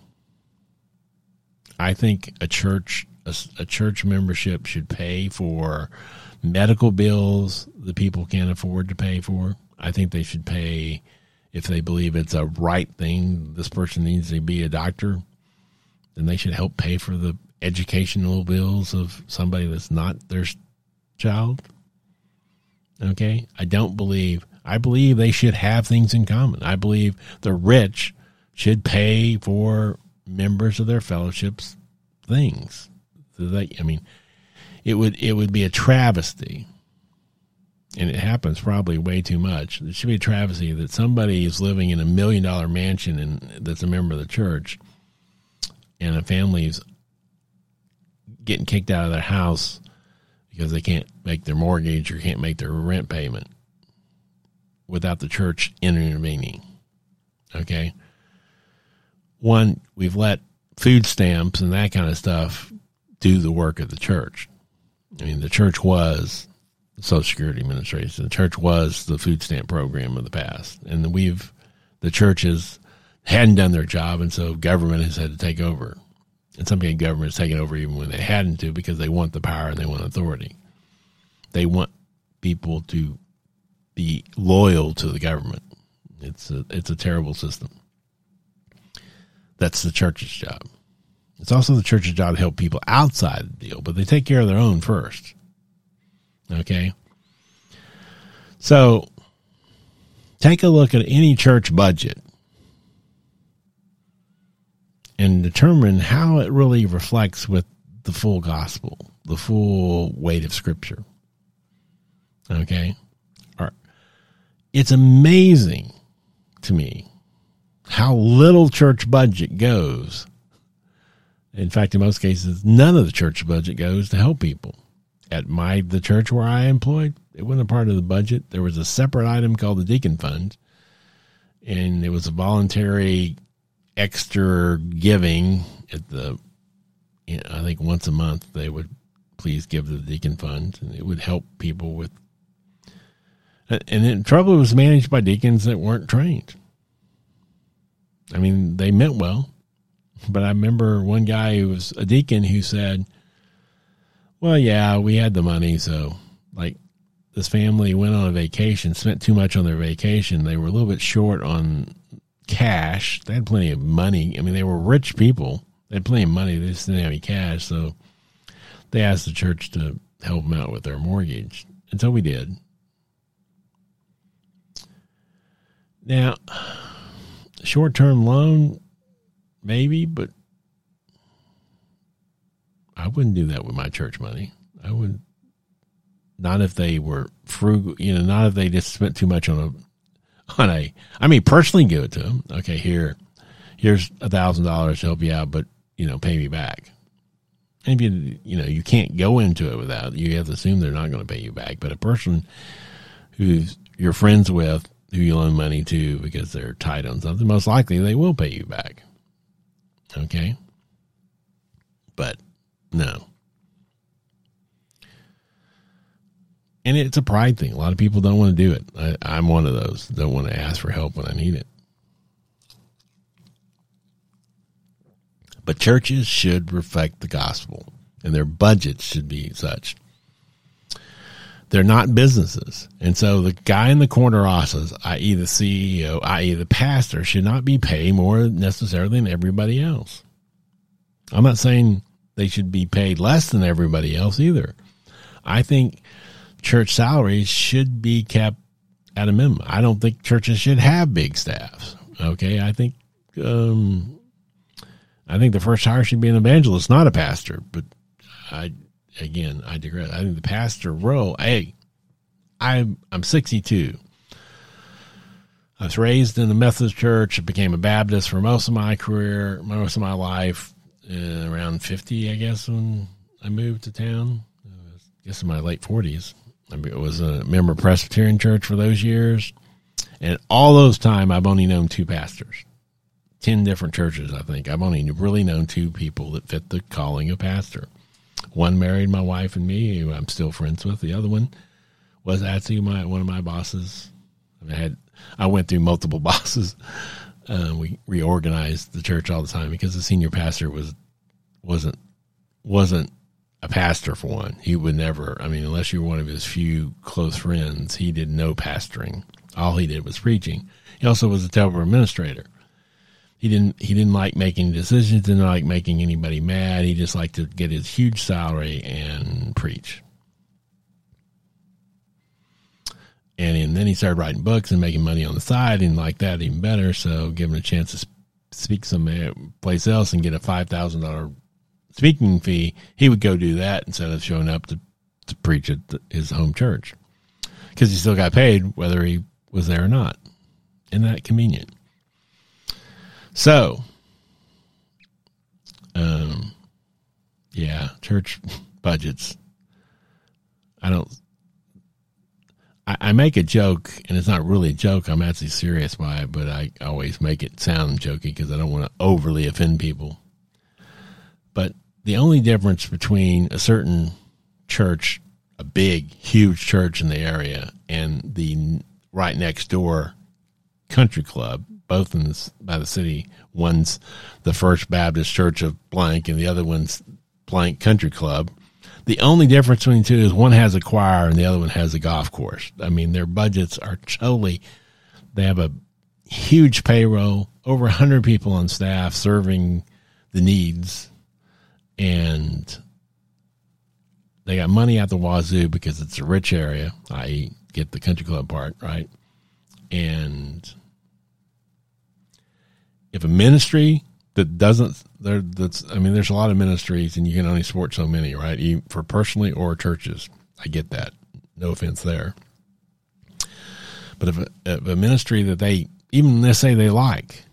I think a church a, a church membership should pay for medical bills that people can't afford to pay for. I think they should pay if they believe it's a right thing. This person needs to be a doctor, then they should help pay for the educational bills of somebody that's not their child. Okay, I don't believe. I believe they should have things in common. I believe the rich should pay for members of their fellowships things. So they, I mean, it would it would be a travesty, and it happens probably way too much. It should be a travesty that somebody is living in a million dollar mansion and that's a member of the church, and a family's getting kicked out of their house because they can't make their mortgage or can't make their rent payment without the church intervening. Okay. One, we've let food stamps and that kind of stuff do the work of the church. I mean, the church was the Social Security Administration. The church was the food stamp program of the past. And we've, the churches hadn't done their job, and so government has had to take over and some government has taken over even when they hadn't to because they want the power and they want authority. They want people to be loyal to the government. It's a it's a terrible system. That's the church's job. It's also the church's job to help people outside the deal, but they take care of their own first. Okay? So take a look at any church budget and determine how it really reflects with the full gospel, the full weight of scripture. Okay? All right. It's amazing to me how little church budget goes. In fact, in most cases, none of the church budget goes to help people. At my the church where I employed, it wasn't a part of the budget. There was a separate item called the deacon fund, and it was a voluntary extra giving at the, you know, I think once a month they would please give the deacon fund, and it would help people with. And then trouble was managed by deacons that weren't trained. I mean, they meant well, but I remember one guy who was a deacon who said, "Well, yeah, we had the money, so like this family went on a vacation, spent too much on their vacation. They were a little bit short on cash. They had plenty of money. I mean, they were rich people. They had plenty of money. They just didn't have any cash. So they asked the church to help them out with their mortgage. And so we did. Now, short term loan, maybe, but I wouldn't do that with my church money. I would not if they were frugal, you know, not if they just spent too much on a on a, I mean, personally give it to them. Okay, here, here's a thousand dollars to help you out, but you know, pay me back. And if you, you know, you can't go into it without, you have to assume they're not going to pay you back. But a person who's you're friends with, who you loan money to because they're tight on something, most likely they will pay you back. Okay. But no, and it's a pride thing. A lot of people don't want to do it. I, am one of those. Don't want to ask for help when I need it. But churches should reflect the gospel, and their budgets should be such. They're not businesses. And so the guy in the corner office, i.e., the CEO, i.e., the pastor, should not be paid more necessarily than everybody else. I'm not saying they should be paid less than everybody else either. I think church salaries should be kept at a minimum. I don't think churches should have big staffs. Okay, I think um, I think the first hire should be an evangelist, not a pastor. But I again, I digress. I think the pastor role. Hey, I'm I'm 62. I was raised in the Methodist church. I became a Baptist for most of my career, most of my life. Uh, around 50, I guess, when I moved to town. I guess in my late 40s. I was a member of Presbyterian Church for those years. And all those time, I've only known two pastors, 10 different churches, I think. I've only really known two people that fit the calling of pastor. One married my wife and me, who I'm still friends with. The other one was actually my one of my bosses. I had I went through multiple bosses. Uh, we reorganized the church all the time because the senior pastor was wasn't wasn't a pastor for one. He would never, I mean, unless you were one of his few close friends, he did no pastoring. All he did was preaching. He also was a temple administrator. He didn't he didn't like making decisions, didn't like making anybody mad. He just liked to get his huge salary and preach. And, and then he started writing books and making money on the side and like that even better. So give him a chance to speak some eh, place else and get a five thousand dollar speaking fee, he would go do that instead of showing up to, to preach at the, his home church because he still got paid whether he was there or not. Isn't that convenient? So, um, yeah, church budgets. I don't. I, I make a joke, and it's not really a joke. I'm actually serious by it, but I always make it sound jokey because I don't want to overly offend people. But the only difference between a certain church, a big, huge church in the area, and the right next door country club, both in this, by the city, one's the First Baptist Church of blank, and the other one's blank country club. The only difference between the two is one has a choir and the other one has a golf course. I mean, their budgets are totally. They have a huge payroll, over 100 people on staff serving the needs and they got money at the wazoo because it's a rich area, i.e., get the country club part, right? And if a ministry that doesn't there that's I mean there's a lot of ministries and you can only support so many, right? For personally or churches. I get that. No offense there. But if a, if a ministry that they even let's say they like,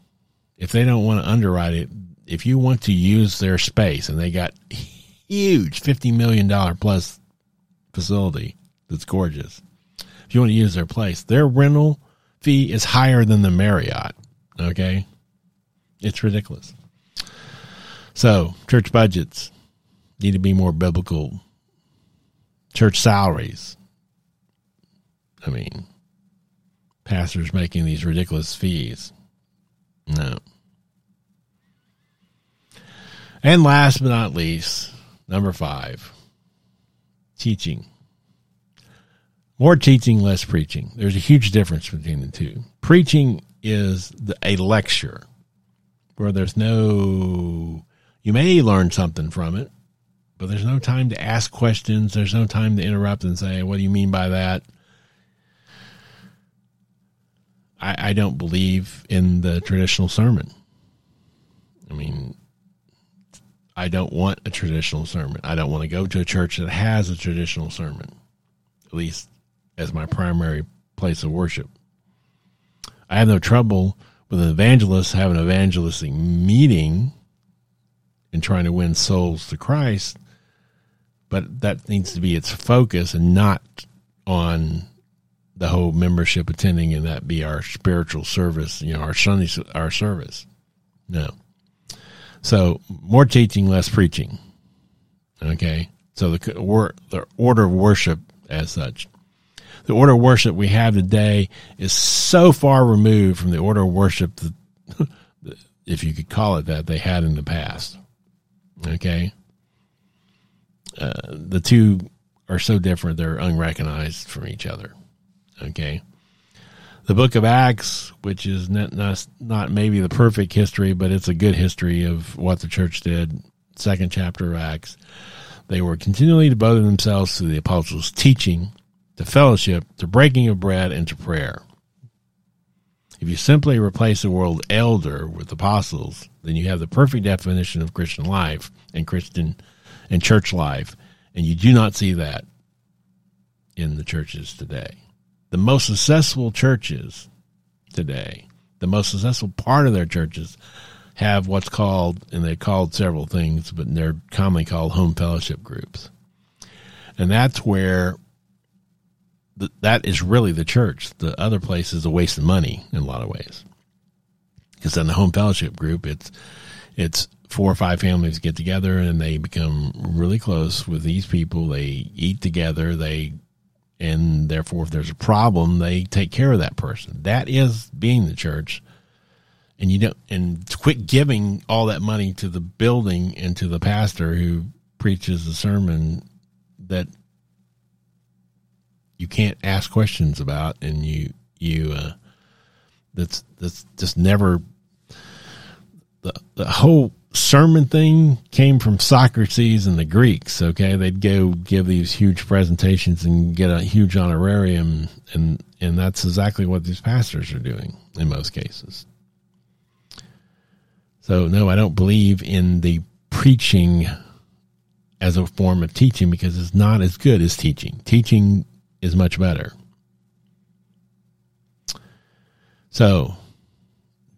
if they don't want to underwrite it, if you want to use their space and they got huge $50 million plus facility that's gorgeous, if you want to use their place, their rental fee is higher than the Marriott. Okay. It's ridiculous. So, church budgets need to be more biblical. Church salaries. I mean, pastors making these ridiculous fees. No. And last but not least, number five, teaching. More teaching, less preaching. There's a huge difference between the two. Preaching is a lecture where there's no, you may learn something from it, but there's no time to ask questions. There's no time to interrupt and say, what do you mean by that? I, I don't believe in the traditional sermon. I mean, I don't want a traditional sermon. I don't want to go to a church that has a traditional sermon, at least as my primary place of worship. I have no trouble with an evangelist having an evangelistic meeting and trying to win souls to Christ, but that needs to be its focus and not on the whole membership attending and that be our spiritual service, you know, our Sunday our service. No. So more teaching, less preaching. Okay. So the the order of worship as such. The order of worship we have today is so far removed from the order of worship that, if you could call it that, they had in the past. Okay. Uh, the two are so different, they're unrecognized from each other. Okay the book of Acts, which is not, not, maybe the perfect history, but it's a good history of what the church did. Second chapter of Acts. They were continually devoting themselves to the apostles' teaching, to fellowship, to breaking of bread, and to prayer. If you simply replace the word elder with apostles, then you have the perfect definition of Christian life and Christian and church life, and you do not see that in the churches today the most successful churches today, the most successful part of their churches have what's called, and they're called several things, but they're commonly called home fellowship groups. And that's where that is really the church. The other place is a waste of money in a lot of ways. Because in the home fellowship group, it's it's four or five families get together and they become really close with these people. They eat together. They and therefore if there's a problem they take care of that person. That is being the church. And you don't and quit giving all that money to the building and to the pastor who preaches a sermon that you can't ask questions about, and you you uh, that's that's just never the the whole sermon thing came from Socrates and the Greeks. Okay, they'd go give these huge presentations and get a huge honorarium, and and that's exactly what these pastors are doing in most cases. So no, I don't believe in the preaching as a form of teaching because it's not as good as teaching. Teaching is much better. So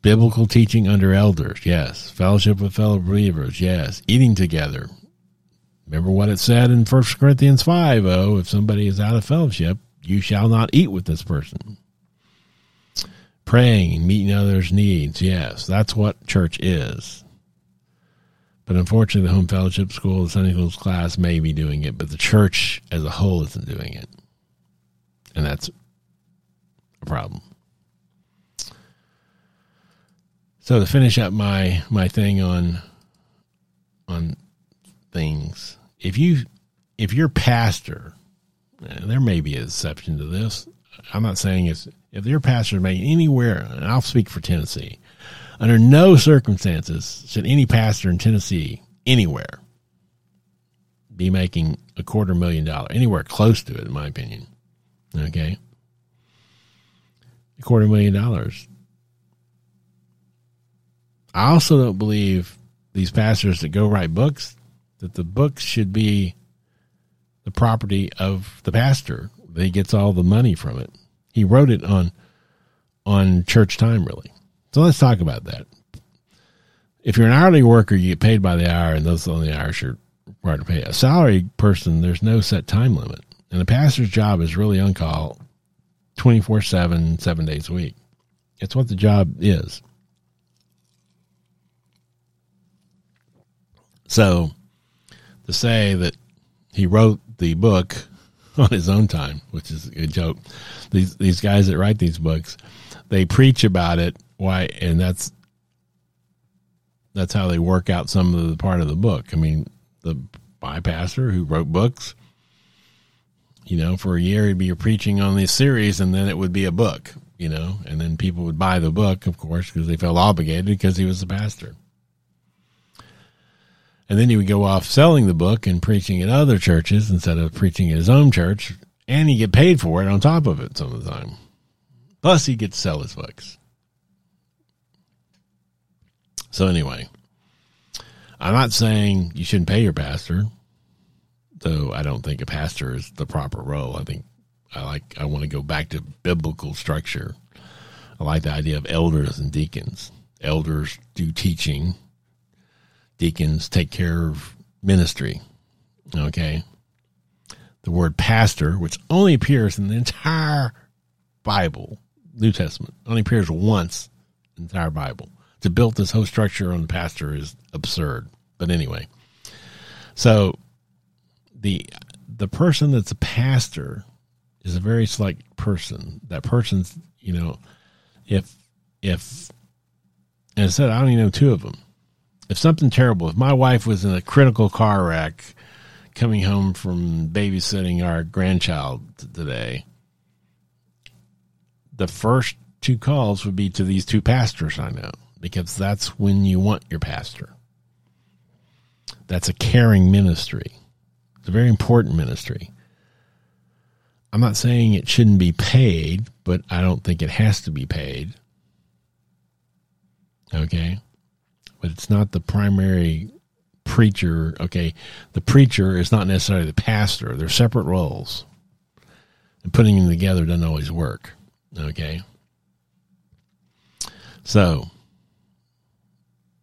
Biblical teaching under elders, yes. Fellowship with fellow believers, yes. Eating together. Remember what it said in 1 Corinthians 5 oh, if somebody is out of fellowship, you shall not eat with this person. Praying meeting others' needs, yes. That's what church is. But unfortunately, the home fellowship school, the Sunday school class may be doing it, but the church as a whole isn't doing it. And that's a problem. So to finish up my my thing on on things, if you if your pastor, eh, there may be an exception to this. I'm not saying it's if your pastor may anywhere, and I'll speak for Tennessee. Under no circumstances should any pastor in Tennessee anywhere be making a quarter million dollar anywhere close to it, in my opinion. Okay, a quarter million dollars I also don't believe these pastors that go write books that the books should be the property of the pastor. He gets all the money from it. He wrote it on on church time, really. So let's talk about that. If you're an hourly worker, you get paid by the hour, and those are the hours you're required to pay. A salary person, there's no set time limit, and a pastor's job is really on call, twenty four seven, seven days a week. It's what the job is. So to say that he wrote the book on his own time, which is a joke. These these guys that write these books, they preach about it. Why? And that's that's how they work out some of the part of the book. I mean, the bypasser who wrote books, you know, for a year he'd be preaching on this series, and then it would be a book, you know, and then people would buy the book, of course, because they felt obligated because he was the pastor. And then he would go off selling the book and preaching at other churches instead of preaching at his own church. And he'd get paid for it on top of it some of the time. Plus, he gets to sell his books. So, anyway, I'm not saying you shouldn't pay your pastor, though I don't think a pastor is the proper role. I think I like, I want to go back to biblical structure. I like the idea of elders and deacons. Elders do teaching, deacons take care of ministry. Okay. The word pastor, which only appears in the entire Bible, New Testament, only appears once in the entire Bible. To build this whole structure on pastor is absurd. But anyway, so the the person that's a pastor is a very select person. That person's, you know, if if and I said I only know two of them if something terrible, if my wife was in a critical car wreck coming home from babysitting our grandchild today, the first two calls would be to these two pastors I know because that's when you want your pastor. That's a caring ministry. It's a very important ministry. I'm not saying it shouldn't be paid, but I don't think it has to be paid. Okay but it's not the primary preacher. Okay, the preacher is not necessarily the pastor. They're separate roles, and putting them together doesn't always work. Okay, so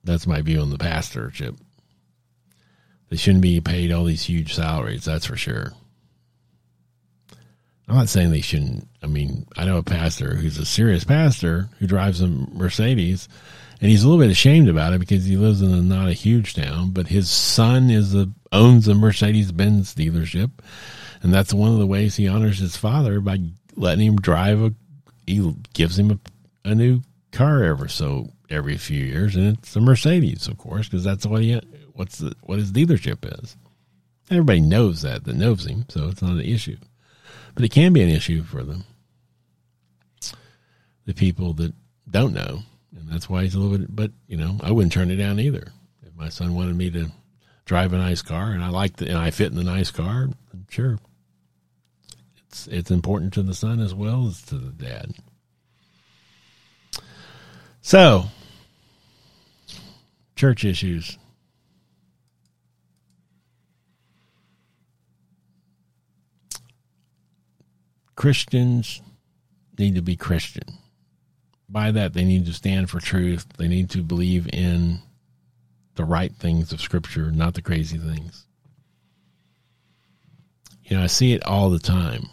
that's my view on the pastorship. They shouldn't be paid all these huge salaries. That's for sure. I'm not saying they shouldn't. I mean, I know a pastor who's a serious pastor who drives a Mercedes and he's a little bit ashamed about it because he lives in a not a huge town, but his son is a owns a Mercedes Benz dealership, and that's one of the ways he honors his father by letting him drive a. He gives him a, a new car ever so every few years, and it's a Mercedes, of course, because that's what he what's the, what his dealership is. Everybody knows that, that knows him, so it's not an issue. But it can be an issue for them. The people that don't know. And that's why he's a little bit, but, you know, I wouldn't turn it down either. If my son wanted me to drive a nice car and I like the, and I fit in the nice car, I'm sure. It's, it's important to the son as well as to the dad. So, church issues. Christians need to be Christian. By that, they need to stand for truth. They need to believe in the right things of Scripture, not the crazy things. You know, I see it all the time.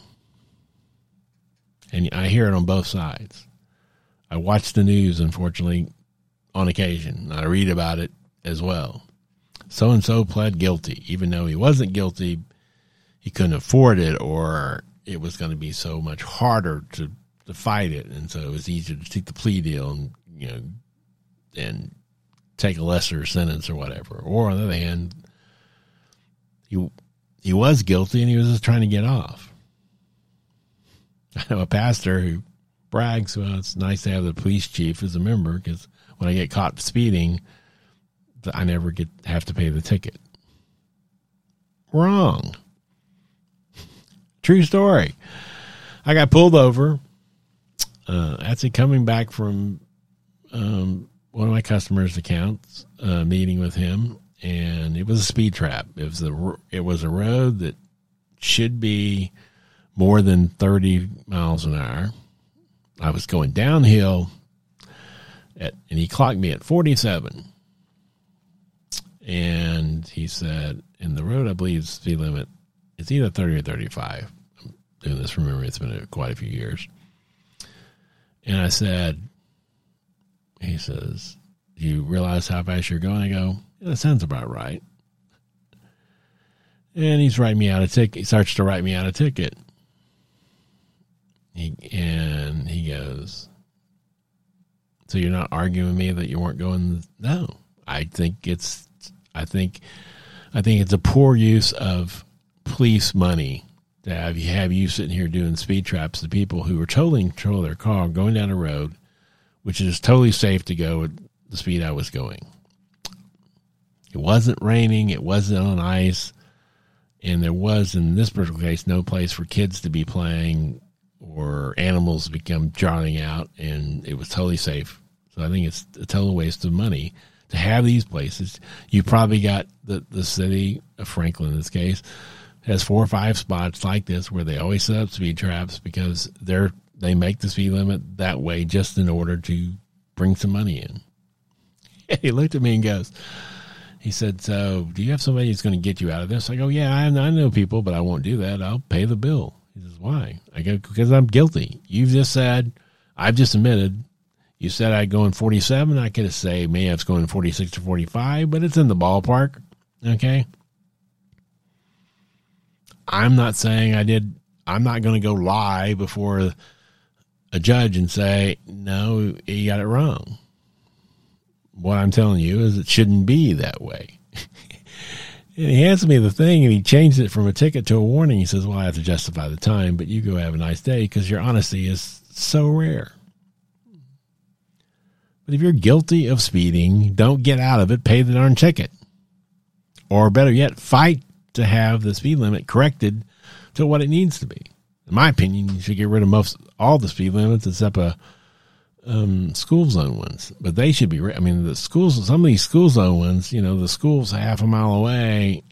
And I hear it on both sides. I watch the news, unfortunately, on occasion. I read about it as well. So and so pled guilty, even though he wasn't guilty, he couldn't afford it, or it was going to be so much harder to, to fight it, and so it was easier to take the plea deal and you know and take a lesser sentence or whatever. Or on the other hand, he he was guilty and he was just trying to get off. I know a pastor who brags, well, it's nice to have the police chief as a member because when I get caught speeding, I never get have to pay the ticket. Wrong. True story. I got pulled over. Uh, actually, coming back from um, one of my customers' accounts, uh, meeting with him, and it was a speed trap. It was a it was a road that should be more than thirty miles an hour. I was going downhill, at, and he clocked me at forty-seven. And he said, "In the road, I believe speed limit it's either 30 or 35. I'm doing this from memory. It's been quite a few years. And I said, he says, do you realize how fast you're going? I go, yeah, that sounds about right. And he's writing me out a ticket. He starts to write me out a ticket. He, and he goes, so you're not arguing with me that you weren't going? No, I think it's, I think, I think it's a poor use of police money to have you have you sitting here doing speed traps to people who are totally in control of their car going down a road, which is totally safe to go at the speed I was going. It wasn't raining, it wasn't on ice, and there was in this particular case no place for kids to be playing or animals become drowning out, and it was totally safe. So I think it's a total waste of money to have these places. You probably got the the city of Franklin in this case has four or five spots like this where they always set up speed traps because they're they make the speed limit that way just in order to bring some money in. he looked at me and goes, he said, "So, do you have somebody who's going to get you out of this?" I go, "Yeah, I, I know people, but I won't do that. I'll pay the bill." He says, "Why?" I go, "Because I'm guilty. You've just said, I've just admitted." You said I'd go in 47. I could said, maybe it's going 46 to 45, but it's in the ballpark. Okay. I'm not saying I did. I'm not going to go lie before a judge and say, no, you got it wrong. What I'm telling you is it shouldn't be that way. and he hands me the thing and he changed it from a ticket to a warning. He says, well, I have to justify the time, but you go have a nice day because your honesty is so rare. But if you're guilty of speeding, don't get out of it, pay the darn ticket. Or better yet, fight to have the speed limit corrected to what it needs to be. In my opinion, you should get rid of most all the speed limits except a um, school zone ones. But they should be. I mean, the schools. Some of these school zone ones. You know, the school's half a mile away.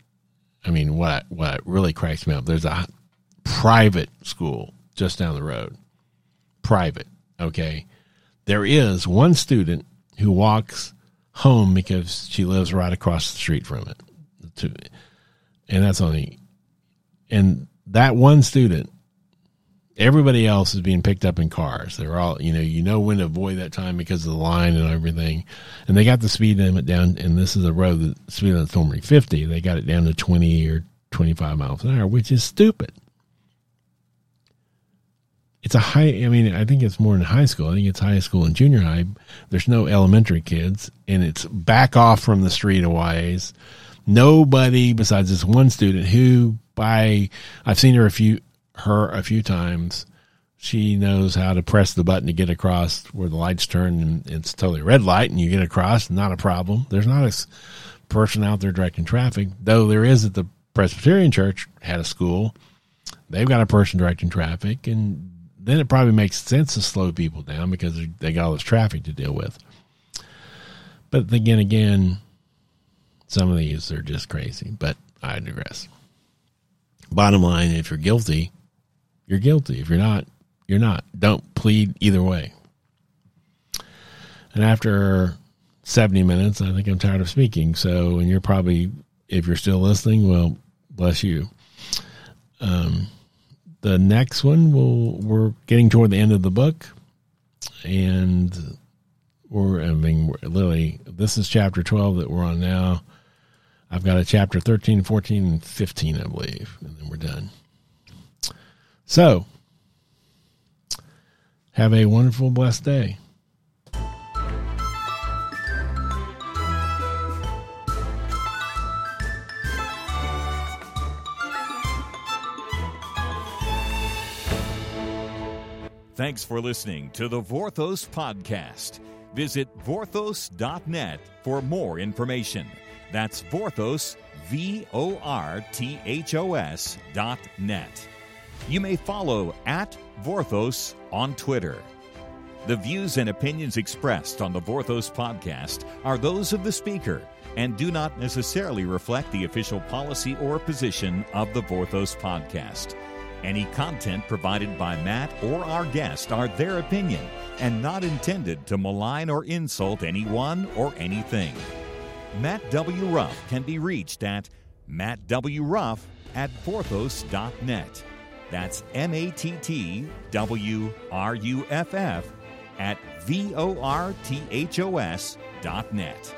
I mean, what what really cracks me up? There's a private school just down the road. Private. Okay. There is one student who walks home because she lives right across the street from it and that's only and that one student everybody else is being picked up in cars. They're all you know you know when to avoid that time because of the line and everything. And they got the speed limit down and this is a road that speed limit's normally 50 they got it down to 20 or 25 miles an hour which is stupid. It's a high i mean i think it's more in high school. I think it's high school and junior high. There's no elementary kids and it's back off from the street a ways nobody besides this one student who by I've seen her a few her a few times. She knows how to press the button to get across where the lights turn and it's totally red light and you get across, not a problem. There's not a person out there directing traffic, though there is at the Presbyterian Church had a school. They've got a person directing traffic and then it probably makes sense to slow people down because they got all this traffic to deal with. But again, again, some of these are just crazy, but I digress. Bottom line, if you're guilty, you're guilty. If you're not, you're not. Don't plead either way. And after 70 minutes, I think I'm tired of speaking. So, and you're probably, if you're still listening, well, bless you. Um, the next one, we'll, we're getting toward the end of the book. And we're, I mean, we're literally, this is chapter 12 that we're on now. I've got a chapter 13, 14, and 15, I believe, and then we're done. So, have a wonderful, blessed day. Thanks for listening to the Vorthos Podcast. Visit vorthos.net for more information. That's Vorthos, V O R T H O S dot net. You may follow at Vorthos on Twitter. The views and opinions expressed on the Vorthos podcast are those of the speaker and do not necessarily reflect the official policy or position of the Vorthos podcast. Any content provided by Matt or our guest are their opinion and not intended to malign or insult anyone or anything. Matt W. Ruff can be reached at mattwruff at vorthos.net. That's M A T T W R U F F at V O R T H O S dot net.